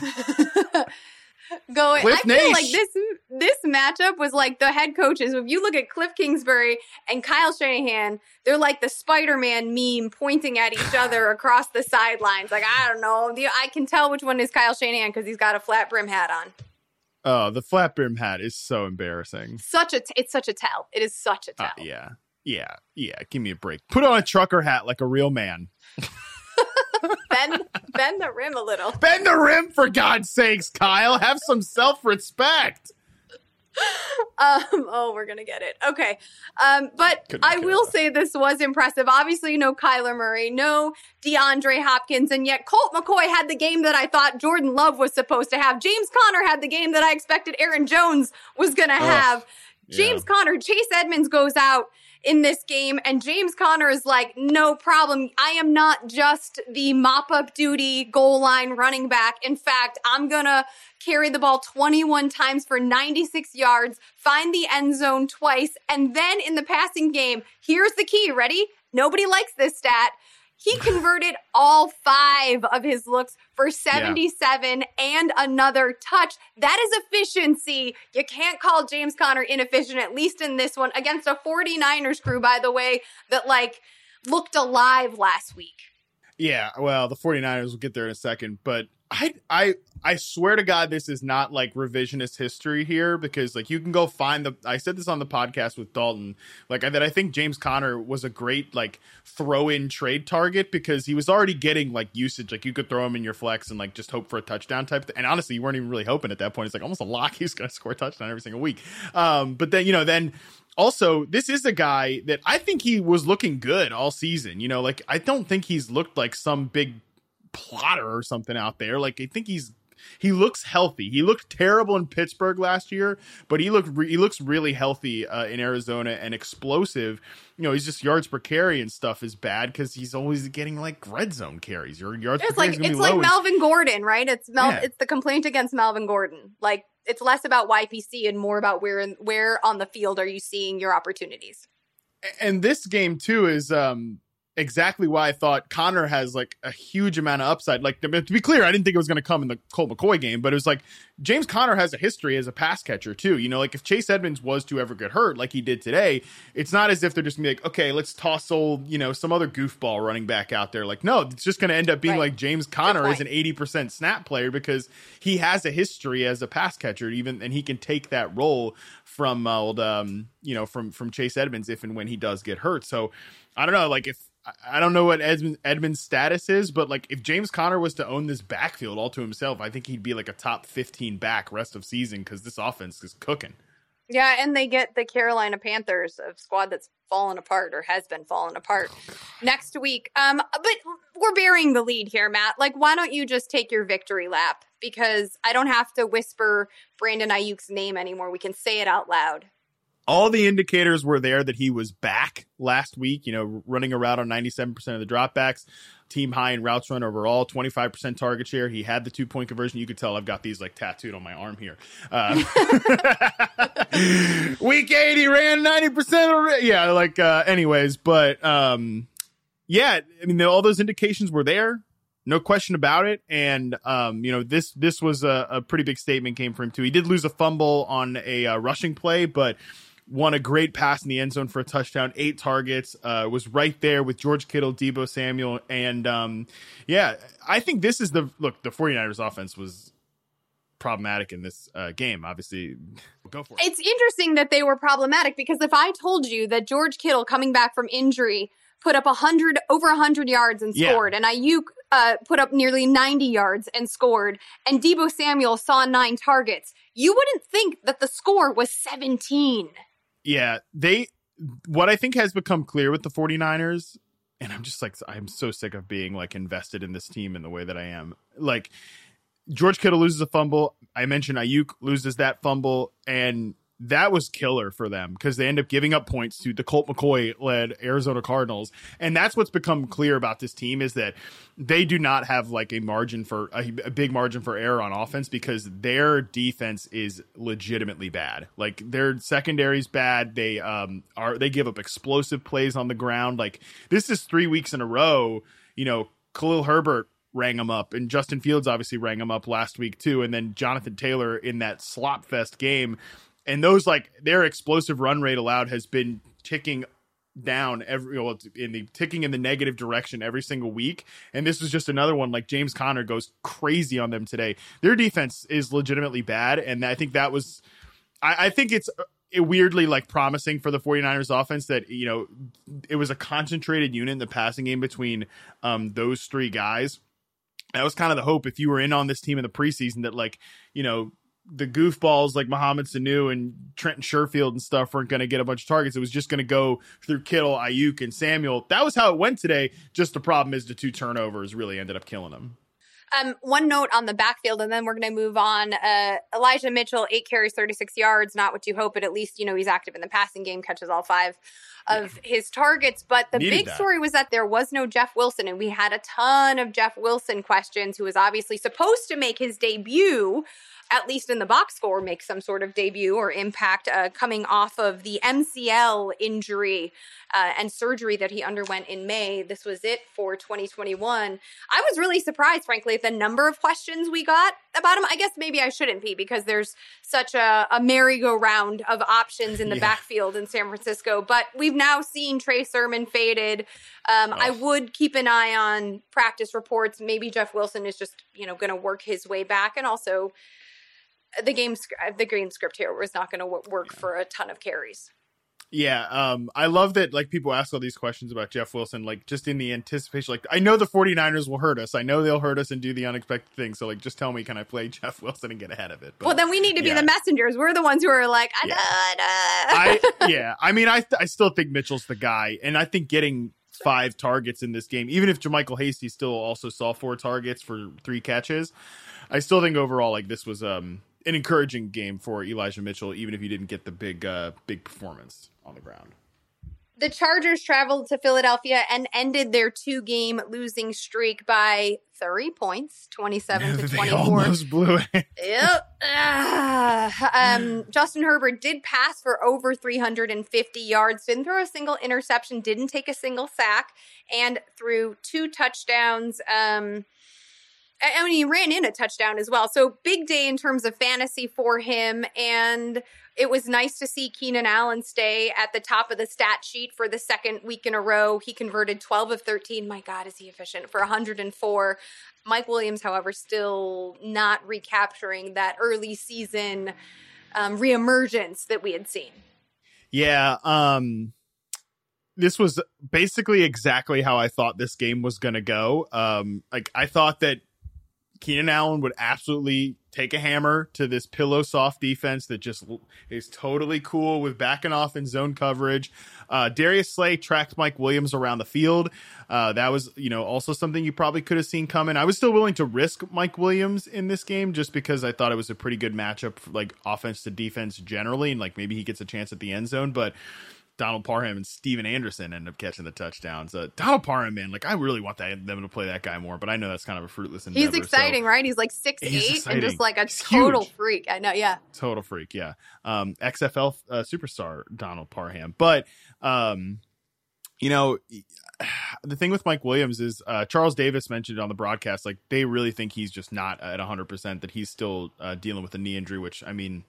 Going, Kliff I feel like this this matchup was like the head coaches. If you look at Kliff Kingsbury and Kyle Shanahan, they're like the Spider-Man meme pointing at each other across the sidelines. Like I don't know, I can tell which one is Kyle Shanahan because he's got a flat brim hat on. Oh, the flat brim hat is so embarrassing. Such a t- it's such a tell. It is such a tell. Uh, yeah, yeah, yeah. Give me a break. Put on a trucker hat like a real man. Bend bend the rim a little. Bend the rim for God's sakes, Kyle. Have some self respect. Um, oh, we're gonna get it. Okay. Um, but Could not I will less. say this was impressive. Obviously, no Kyler Murray, no DeAndre Hopkins, and yet Colt McCoy had the game that I thought Jordan Love was supposed to have. James Conner had the game that I expected Aaron Jones was gonna have. James Conner, Chase Edmonds goes out in this game, and James Conner is like, no problem. I am not just the mop up duty goal line running back. In fact, I'm gonna carry the ball 21 times for 96 yards, find the end zone twice, and then in the passing game, here's the key. Ready? Nobody likes this stat. He converted all five of his looks for 77 and another touch. That is efficiency. You can't call James Conner inefficient, at least in this one, against a 49ers crew, by the way, that like looked alive last week. Yeah, well, the 49ers will get there in a second, but I I I swear to God this is not like revisionist history here because like you can go find the I said this on the podcast with Dalton like that I think James Conner was a great like throw in trade target because he was already getting like usage like you could throw him in your flex and like just hope for a touchdown type th- and honestly you weren't even really hoping at that point it's like almost a lock he's going to score a touchdown every single week. Um but then you know then also, this is a guy that I think he was looking good all season. You know, like I don't think he's looked like some big plotter or something out there. Like I think he's he looks healthy. He looked terrible in Pittsburgh last year, but he looked re- he looks really healthy uh, in Arizona and explosive. You know, he's just yards per carry and stuff is bad because he's always getting like red zone carries. Your yards It's per like it's like low. and- Melvin Gordon, right? It's Mel Yeah. it's the complaint against Melvin Gordon. Like it's less about YPC and more about where in, where on the field are you seeing your opportunities. and this game too is um exactly why I thought Conner has like a huge amount of upside. Like to be clear, I didn't think it was going to come in the Colt McCoy game, but it was like James Conner has a history as a pass catcher too. You know, like if Chase Edmonds was to ever get hurt, like he did today, it's not as if they're just gonna be like, okay, let's toss old, you know, some other goofball running back out there. Like, no, it's just going to end up being Right. like James Conner is an eighty percent snap player because he has a history as a pass catcher, even and he can take that role from uh, old, um, you know, from from Chase Edmonds if and when he does get hurt. So I don't know, like if I- don't know what Edmund, Edmund's status is, but like if James Conner was to own this backfield all to himself, I think he'd be like a top fifteen back rest of season because this offense is cooking. Yeah, and they get the Carolina Panthers, a squad that's fallen apart or has been falling apart next week. Um, but we're burying the lead here, Matt. Like, why don't you just take your victory lap? Because I don't have to whisper Brandon Aiyuk's name anymore. We can say it out loud. All the indicators were there that he was back last week, you know, running a route on 97% of the dropbacks, team high in routes run overall, 25% target share. He had the two point conversion. You could tell I've got these like tattooed on my arm here. Uh, week 80 ran 90% of, yeah, like, uh, anyways, but, um, yeah, I mean, all those indications were there. No question about it. And, um, you know, this, this was a, a pretty big statement came from him too. He did lose a fumble on a uh, rushing play, but won a great pass in the end zone for a touchdown, eight targets, uh, was right there with George Kittle, Deebo Samuel. And, um, yeah, I think this is the, look, the 49ers offense was problematic in this, uh, game. Obviously, go for it. It's interesting that they were problematic because if I told you that George Kittle coming back from injury put up 100 over 100 yards and Yeah. scored and Aiyuk uh, put up nearly 90 yards and scored and Deebo Samuel saw 9 targets you wouldn't think that the score was 17 Yeah, they what I think has become clear with the 49ers and I'm just like I'm so sick of being like invested in this team in the way that I am. Like George Kittle loses a fumble. I mentioned Aiyuk loses that fumble and that was killer for them because they end up giving up points to the Colt McCoy led Arizona Cardinals. And that's what's become clear about this team is that they do not have like a margin for a, a big margin for error on offense because their defense is legitimately bad. Like their secondary is bad. They um are they give up explosive plays on the ground. Like this is three weeks in a row, you know, Khalil Herbert rang him up, and Justin Fields obviously rang him up last week too, and then Jonathan Taylor in that slop fest game and those like their explosive run rate allowed has been ticking down every well, in the ticking in the negative direction every single week. And this was just another one like james conner goes crazy on them today. Their defense is legitimately bad. And i think that was i, I think it's uh, weirdly like promising for the 49ers offense that you know it was a concentrated unit in the passing game between um those three guys. That was kind of the hope. If you were in on this team in the preseason that like you know the goofballs like Mohamed Sanu and Trenton Sherfield and stuff weren't going to get a bunch of targets. It was just going to go through Kittle, Aiyuk, and Samuel. That was how it went today. Just the problem is the two turnovers really ended up killing them. Um, one note on the backfield, and then we're going to move on. Uh, Elijah Mitchell, eight carries, 36 yards. Not what you hope, but at least, you know, he's active in the passing game, catches all five of yeah. his targets. But the Needed big that. story was that there was no Jeff Wilson, and we had a ton of Jeff Wilson questions, who was obviously supposed to make his debut at least in the box score, make some sort of debut or impact uh, coming off of the MCL injury uh, and surgery that he underwent in May. This was it for 2021. I was really surprised, frankly, at the number of questions we got about him. I guess maybe I shouldn't be because there's such a, a merry-go-round of options in the yeah. backfield in San Francisco. But we've now seen Trey Sermon faded. Um, oh. I would keep an eye on practice reports. Maybe Jeff Wilson is just, you know, going to work his way back, and also the game the game script here was not going to work for a ton of carries. Yeah, um, I love that like people ask all these questions about Jeff Wilson, like just in the anticipation, like I know the 49ers will hurt us. I know they'll hurt us and do the unexpected thing. So like just tell me, can I play Jeff Wilson and get ahead of it? But, well, then we need to be the messengers. We're the ones who are like, I yeah. I, yeah, I mean, I I still think Mitchell's the guy, and I think getting five targets in this game, even if JaMycal Hasty still also saw four targets for three catches, I still think overall like this was um an encouraging game for Elijah Mitchell, even if he didn't get the big uh, big performance on the ground. The Chargers traveled to Philadelphia and ended their two game losing streak by three points, 27 to 24. almost blew it. yep. um, Justin Herbert did pass for over 350 yards, didn't throw a single interception, didn't take a single sack, and threw two touchdowns. Um, I mean, he ran in a touchdown as well. So big day in terms of fantasy for him. And it was nice to see Keenan Allen stay at the top of the stat sheet for the second week in a row. He converted 12 of 13. My God, is he efficient for 104. Mike Williams, however, still not recapturing that early season um, reemergence that we had seen. Yeah. Um, this was basically exactly how I thought this game was going to go. Um, like I thought that Keenan Allen would absolutely take a hammer to this pillow soft defense that just is totally cool with backing off in zone coverage. Uh, Darius Slay tracked Mike Williams around the field. Uh, that was, you know, also something you probably could have seen coming. I was still willing to risk Mike Williams in this game just because I thought it was a pretty good matchup, for, like offense to defense generally, and like maybe he gets a chance at the end zone, but. Donald Parham and Stephen Anderson end up catching the touchdowns. Uh, Donald Parham, man, like I really want that, them to play that guy more, but I know that's kind of a fruitless endeavor. He's exciting, so. right? He's like six eight and just like a He's total huge. freak. I know, yeah, total freak, yeah. Um, XFL uh, superstar Donald Parham, but um, you know, the thing with Mike Williams is uh, Charles Davis mentioned on the broadcast, like they really think he's just not at 100, percent that he's still uh, dealing with a knee injury, which I mean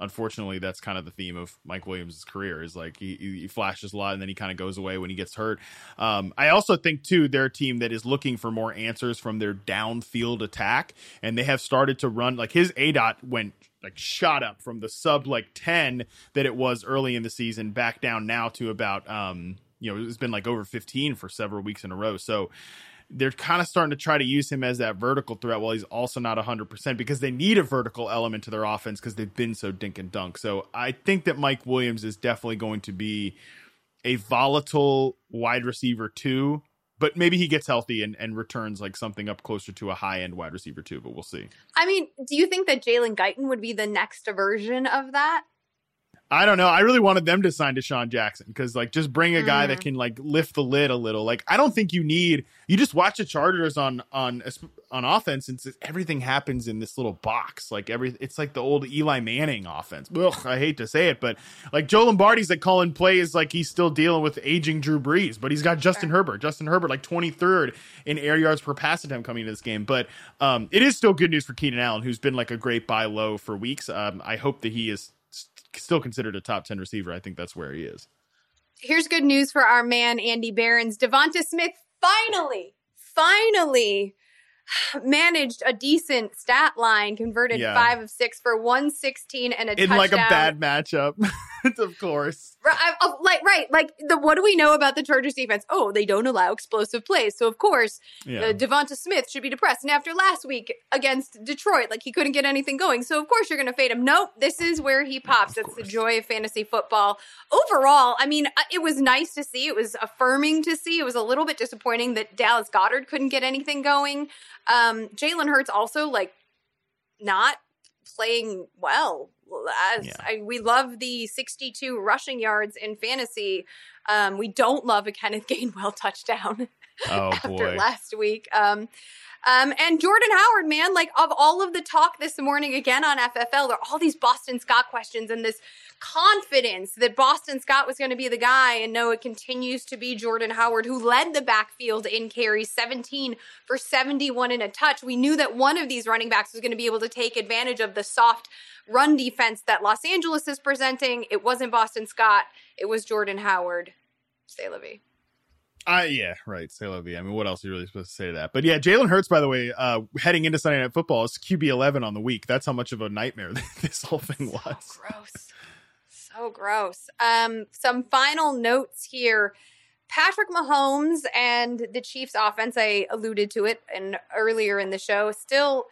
unfortunately that's kind of the theme of Mike Williams' career is like he, he flashes a lot and then he kind of goes away when he gets hurt. Um, I also think too they're a team that is looking for more answers from their downfield attack and they have started to run like his A dot went like shot up from the sub like 10 that it was early in the season back down now to about um you know it's been like over 15 for several weeks in a row. So they're kind of starting to try to use him as that vertical threat while he's also not 100% because they need a vertical element to their offense because they've been so dink and dunk. So I think that Mike Williams is definitely going to be a volatile wide receiver too, but maybe he gets healthy and, and returns like something up closer to a high end wide receiver too, but we'll see. I mean, do you think that Jalen Guyton would be the next version of that? I don't know. I really wanted them to sign DeSean Jackson because, like, just bring a guy Mm. that can like lift the lid a little. Like, I don't think you need. You just watch the Chargers on on on offense, and it's- everything happens in this little box. Like every, it's like the old Eli Manning offense. Ugh, I hate to say it, but like Joe Lombardi's that like calling plays like he's still dealing with aging Drew Brees, but he's got Justin Herbert. Justin Herbert like twenty third in air yards per pass attempt coming into this game. But um, it is still good news for Keenan Allen, who's been like a great buy low for weeks. Um, I hope that he is still considered a top 10 receiver. I think that's where he is. Here's good news for our man Andy Behrens. Devonta Smith finally, finally managed a decent stat line, converted Yeah. five of six for 116 and a In touchdown. like a bad matchup, of course. Like right, like the what do we know about the Chargers defense? Oh, they don't allow explosive plays, so of course, Yeah. uh, Devonta Smith should be depressed. And after last week against Detroit, like he couldn't get anything going, so of course you're going to fade him. Nope, this is where he pops. That's the joy of fantasy football. Overall, I mean, uh, it was nice to see. It was affirming to see. It was a little bit disappointing that Dallas Goedert couldn't get anything going. Um, Jalen Hurts also like not playing well. Yeah. I, we love the 62 rushing yards in fantasy. Um, we don't love a Kenneth Gainwell touchdown oh, after boy. last week. Um, um, and Jordan Howard, man, like of all of the talk this morning again on FFL, there are all these Boston Scott questions and this confidence that Boston Scott was going to be the guy. And no, it continues to be Jordan Howard, who led the backfield in carries 17 for 71 in a touch. We knew that one of these running backs was going to be able to take advantage of the soft run defense that Los Angeles is presenting. It wasn't Boston Scott, it was Jordan Howard. Say Levy. Uh, yeah, right. Say Levy. I mean, what else are you really supposed to say to that? But yeah, Jalen Hurts, by the way, uh, heading into Sunday Night Football is QB 11 on the week. That's how much of a nightmare this whole thing was. So gross. So gross. Um, some final notes here. Patrick Mahomes and the Chiefs offense, I alluded to it and earlier in the show, still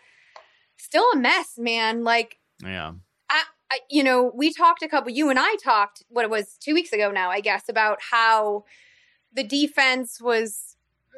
still a mess, man. Like Yeah. I, I you know, we talked a couple you and I talked what it was 2 weeks ago now, I guess, about how the defense was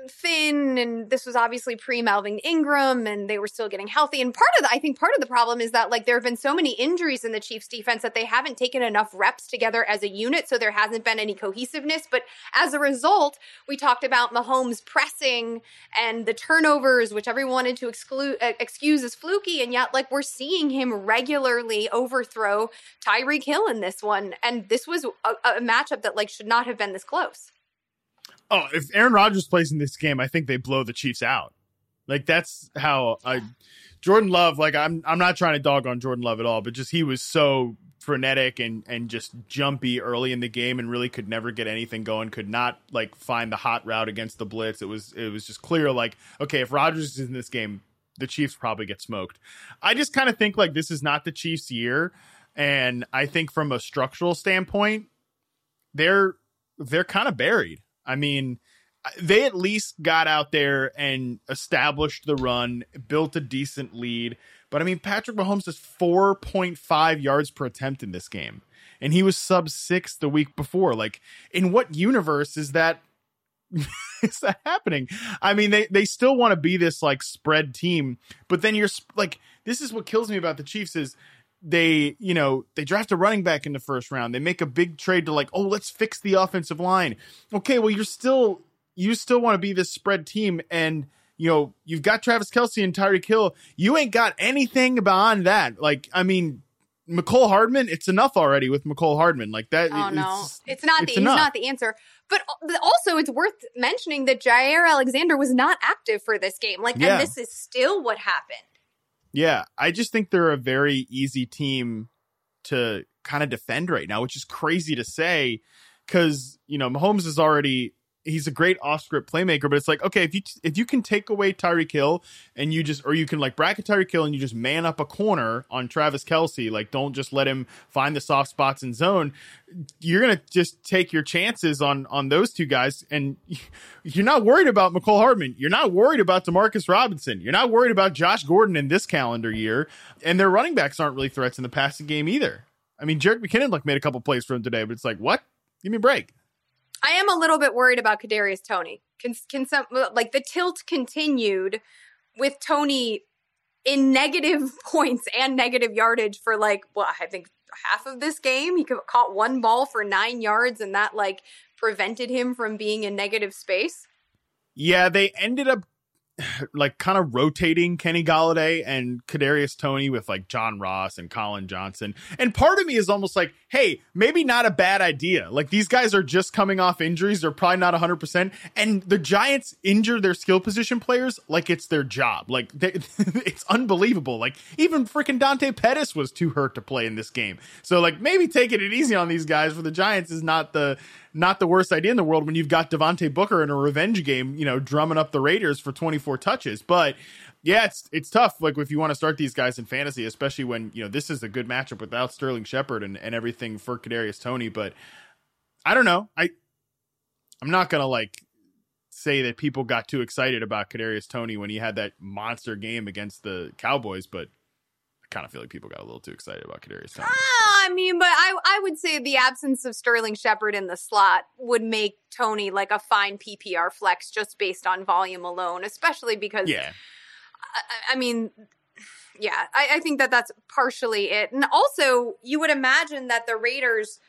thin and this was obviously pre Melvin Ingram and they were still getting healthy. And part of the I think part of the problem is that like there have been so many injuries in the Chiefs defense that they haven't taken enough reps together as a unit so there hasn't been any cohesiveness. But as a result we talked about Mahomes pressing and the turnovers which everyone wanted to exclude uh, excuse as fluky and yet like we're seeing him regularly overthrow Tyreek Hill in this one. And this was a, a matchup that like should not have been this close. Oh, if Aaron Rodgers plays in this game, I think they blow the Chiefs out. Like that's how I Jordan Love, like I'm I'm not trying to dog on Jordan Love at all, but just he was so frenetic and and just jumpy early in the game and really could never get anything going, could not like find the hot route against the blitz. It was it was just clear like, okay, if Rodgers is in this game, the Chiefs probably get smoked. I just kind of think like this is not the Chiefs year and I think from a structural standpoint, they're they're kind of buried. I mean, they at least got out there and established the run, built a decent lead. But I mean, Patrick Mahomes is 4.5 yards per attempt in this game, and he was sub six the week before. Like, in what universe is that? is that happening? I mean, they they still want to be this like spread team, but then you're like, this is what kills me about the Chiefs is they, you know, they draft a running back in the first round. They make a big trade to like, oh, let's fix the offensive line. Okay, well, you're still you still want to be this spread team, and you know, you've got Travis Kelce and Tyreek Hill. You ain't got anything beyond that. Like, I mean, Mecole Hardman, it's enough already with Mecole Hardman. Like that. Oh no, it's, it's not it's the enough. he's not the answer. But also, it's worth mentioning that Jaire Alexander was not active for this game. Like, Yeah. and this is still what happened. Yeah, I just think they're a very easy team to kind of defend right now, which is crazy to say because you know Mahomes is already he's a great off script playmaker, but it's like okay if you if you can take away Tyreek Hill and you just or you can like bracket Tyreek Hill and you just man up a corner on Travis Kelce, like don't just let him find the soft spots in zone. You're gonna just take your chances on on those two guys, and you're not worried about Mecole Hardman. You're not worried about Demarcus Robinson. You're not worried about Josh Gordon in this calendar year, and their running backs aren't really threats in the passing game either. I mean, Jerick McKinnon like made a couple plays for him today, but it's like, what? Give me a break. I am a little bit worried about Kadarius Toney. Can can some like the tilt continued with Toney in negative points and negative yardage for like well, I think half of this game. He caught one ball for nine yards, and that like prevented him from being in negative space. Yeah, they ended up like kind of rotating Kenny Golladay and Kadarius Toney with like John Ross and Collin Johnson. And part of me is almost like, hey, maybe not a bad idea. Like these guys are just coming off injuries. They're probably not 100%. And the Giants injure their skill position players like it's their job. Like they, it's unbelievable. Like even freaking Dante Pettis was too hurt to play in this game. So like maybe taking it easy on these guys for the Giants is not the not the worst idea in the world when you've got Devontae Booker in a revenge game, you know, drumming up the Raiders for 24 touches. But yeah, it's it's tough. Like if you want to start these guys in fantasy, especially when you know this is a good matchup without Sterling Shepard and, and everything for Kadarius Toney. But I don't know. I I'm not gonna like say that people got too excited about Kadarius Toney when he had that monster game against the Cowboys, but kind of feel like people got a little too excited about Kadarius Toney. Ah, I mean, but I I would say the absence of Sterling Shepard in the slot would make Toney like a fine PPR flex just based on volume alone, especially because yeah. I, I mean, yeah, I, I think that that's partially it, and also you would imagine that the Raiders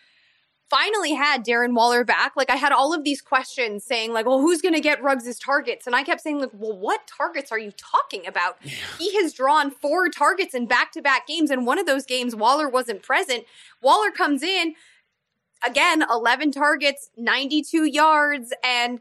finally had Darren Waller back, like I had all of these questions saying like, well, who's going to get Ruggs' targets? And I kept saying like, well, what targets are you talking about? Yeah. He has drawn four targets in back-to-back games and one of those games Waller wasn't present. Waller comes in again, 11 targets, 92 yards and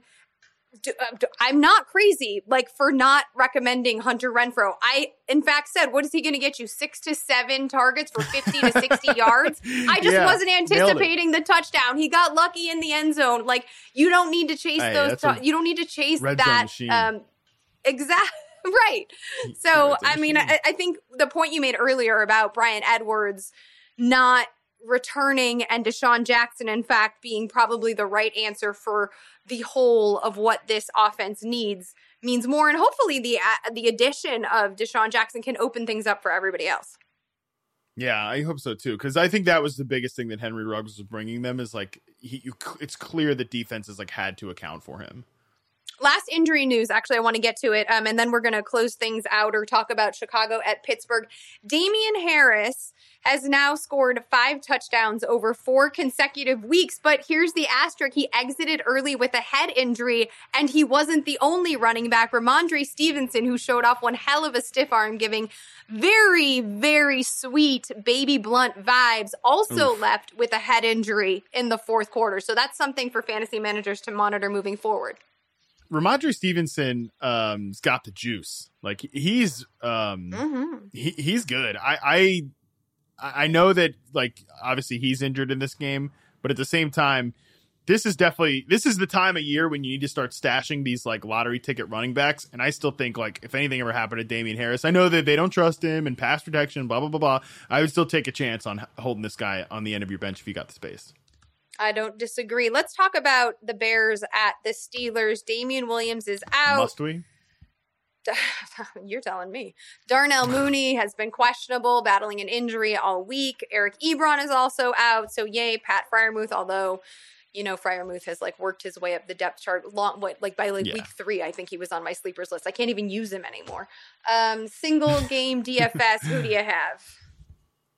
uh, I'm not crazy, like for not recommending Hunter Renfrow. I, in fact, said, "What is he going to get you? Six to seven targets for fifty to sixty yards." I just yeah, wasn't anticipating the touchdown. He got lucky in the end zone. Like you don't need to chase hey, those. Ta- you don't need to chase that. Um, exactly. right. So, I mean, I, I think the point you made earlier about Bryan Edwards not returning and DeSean Jackson, in fact, being probably the right answer for the whole of what this offense needs means more. And hopefully, the uh, the addition of DeSean Jackson can open things up for everybody else. Yeah, I hope so too, because I think that was the biggest thing that Henry Ruggs was bringing them is like he. You, it's clear that defenses like had to account for him last injury news. Actually, I want to get to it, um, and then we're going to close things out or talk about Chicago at Pittsburgh. Damien Harris has now scored five touchdowns over four consecutive weeks. But here's the asterisk. He exited early with a head injury, and he wasn't the only running back. Rhamondre Stevenson, who showed off one hell of a stiff arm, giving very, very sweet baby Blount vibes, also Oof. left with a head injury in the fourth quarter. So that's something for fantasy managers to monitor moving forward. Rhamondre Stevenson um's got the juice. Like he's um mm-hmm. he, he's good. I I I know that like obviously he's injured in this game, but at the same time, this is definitely this is the time of year when you need to start stashing these like lottery ticket running backs. And I still think like if anything ever happened to Damien Harris, I know that they don't trust him and pass protection, blah blah blah blah. I would still take a chance on holding this guy on the end of your bench if you got the space. I don't disagree. Let's talk about the Bears at the Steelers. Damien Williams is out. Must we? You're telling me. Darnell Mooney has been questionable, battling an injury all week. Eric Ebron is also out. So yay, Pat Freiermuth, although you know, Freiermuth has like worked his way up the depth chart long what like by like yeah. week three, I think he was on my sleepers list. I can't even use him anymore. Um single game DFS, who do you have?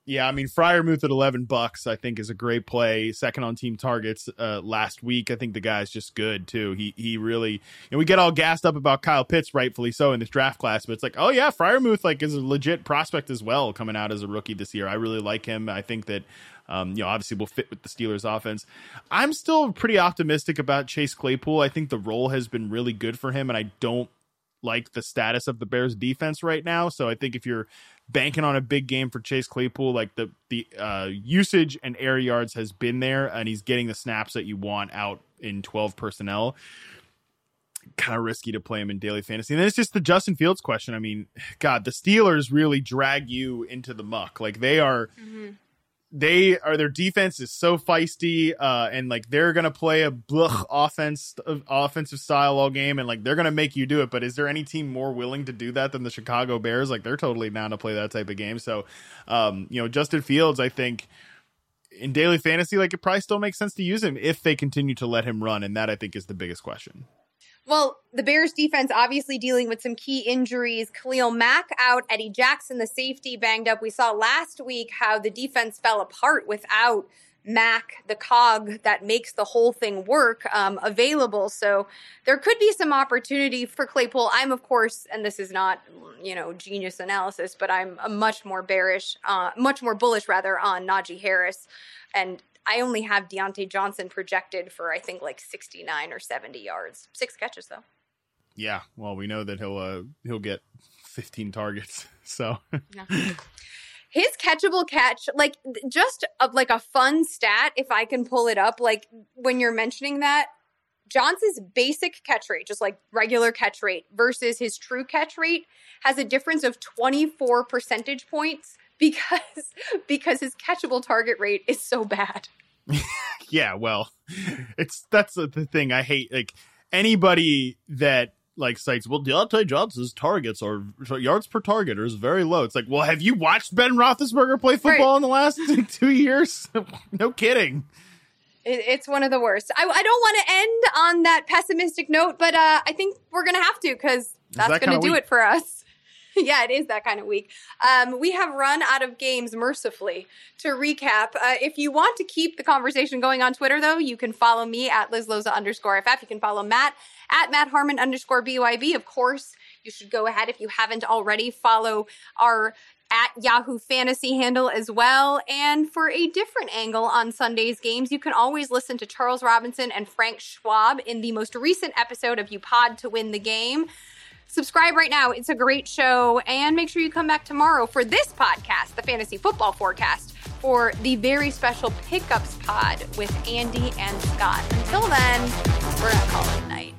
Yeah, I mean Freiermuth at eleven bucks, I think is a great play. Second on team targets uh, last week. I think the guy's just good too. He he really, and we get all gassed up about Kyle Pitts, rightfully so, in this draft class, but it's like, oh yeah, Freiermuth like is a legit prospect as well, coming out as a rookie this year. I really like him. I think that. Um, you know, obviously will fit with the Steelers offense. I'm still pretty optimistic about Chase Claypool. I think the role has been really good for him, and I don't like the status of the Bears defense right now. So I think if you're banking on a big game for Chase Claypool. Like the the uh, usage and air yards has been there, and he's getting the snaps that you want out in twelve personnel. Kind of risky to play him in daily fantasy. And then it's just the Justin Fields question. I mean, God, the Steelers really drag you into the muck. Like they are. Mm-hmm they are their defense is so feisty uh and like they're gonna play a blech offense offensive style all game and like they're gonna make you do it but is there any team more willing to do that than the chicago bears? Like they're totally down to play that type of game. So um you know justin fields i think in daily fantasy like it probably still makes sense to use him if they continue to let him run and that i think is the biggest question Well, the Bears defense obviously dealing with some key injuries. Khalil Mack out, Eddie Jackson, the safety, banged up. We saw last week how the defense fell apart without Mack, the cog that makes the whole thing work, um, available. So there could be some opportunity for Claypool. I'm, of course, and this is not, you know, genius analysis, but I'm much more bearish, uh, much more bullish rather on Najee Harris. And I only have Diontae Johnson projected for, I think, like 69 or 70 yards. Six catches, though. Yeah. Well, we know that he'll, uh, he'll get 15 targets. So. Yeah his catchable catch, like just a, like a fun stat, if I can pull it up, like when you're mentioning that, Johnson's basic catch rate, just like regular catch rate versus his true catch rate has a difference of 24 percentage points because because his catchable target rate is so bad. yeah, well, it's that's the thing I hate like anybody that like cites, well, Diontae Johnson's targets are yards per target is very low. It's like, well, have you watched Ben Roethlisberger play football right. in the last two years? no kidding. it's one of the worst. I, I don't want to end on that pessimistic note, but uh, I think we're gonna have to because that's that gonna do week? it for us. yeah, it is that kind of week. Um, we have run out of games mercifully. To recap, uh, if you want to keep the conversation going on Twitter, though, you can follow me at LizLoza underscore FF. You can follow Matt at Matt Harmon underscore BYB. Of course, you should go ahead if you haven't already. Follow our at Yahoo Fantasy handle as well. And for a different angle on Sunday's games, you can always listen to Charles Robinson and Frank Schwab in the most recent episode of You Pod to Win the Game. Subscribe right now. It's a great show. And make sure you come back tomorrow for this podcast, the Fantasy Football Forecast, for the very special Pickups Pod with Andy and Scott. Until then, we're going to call it a night.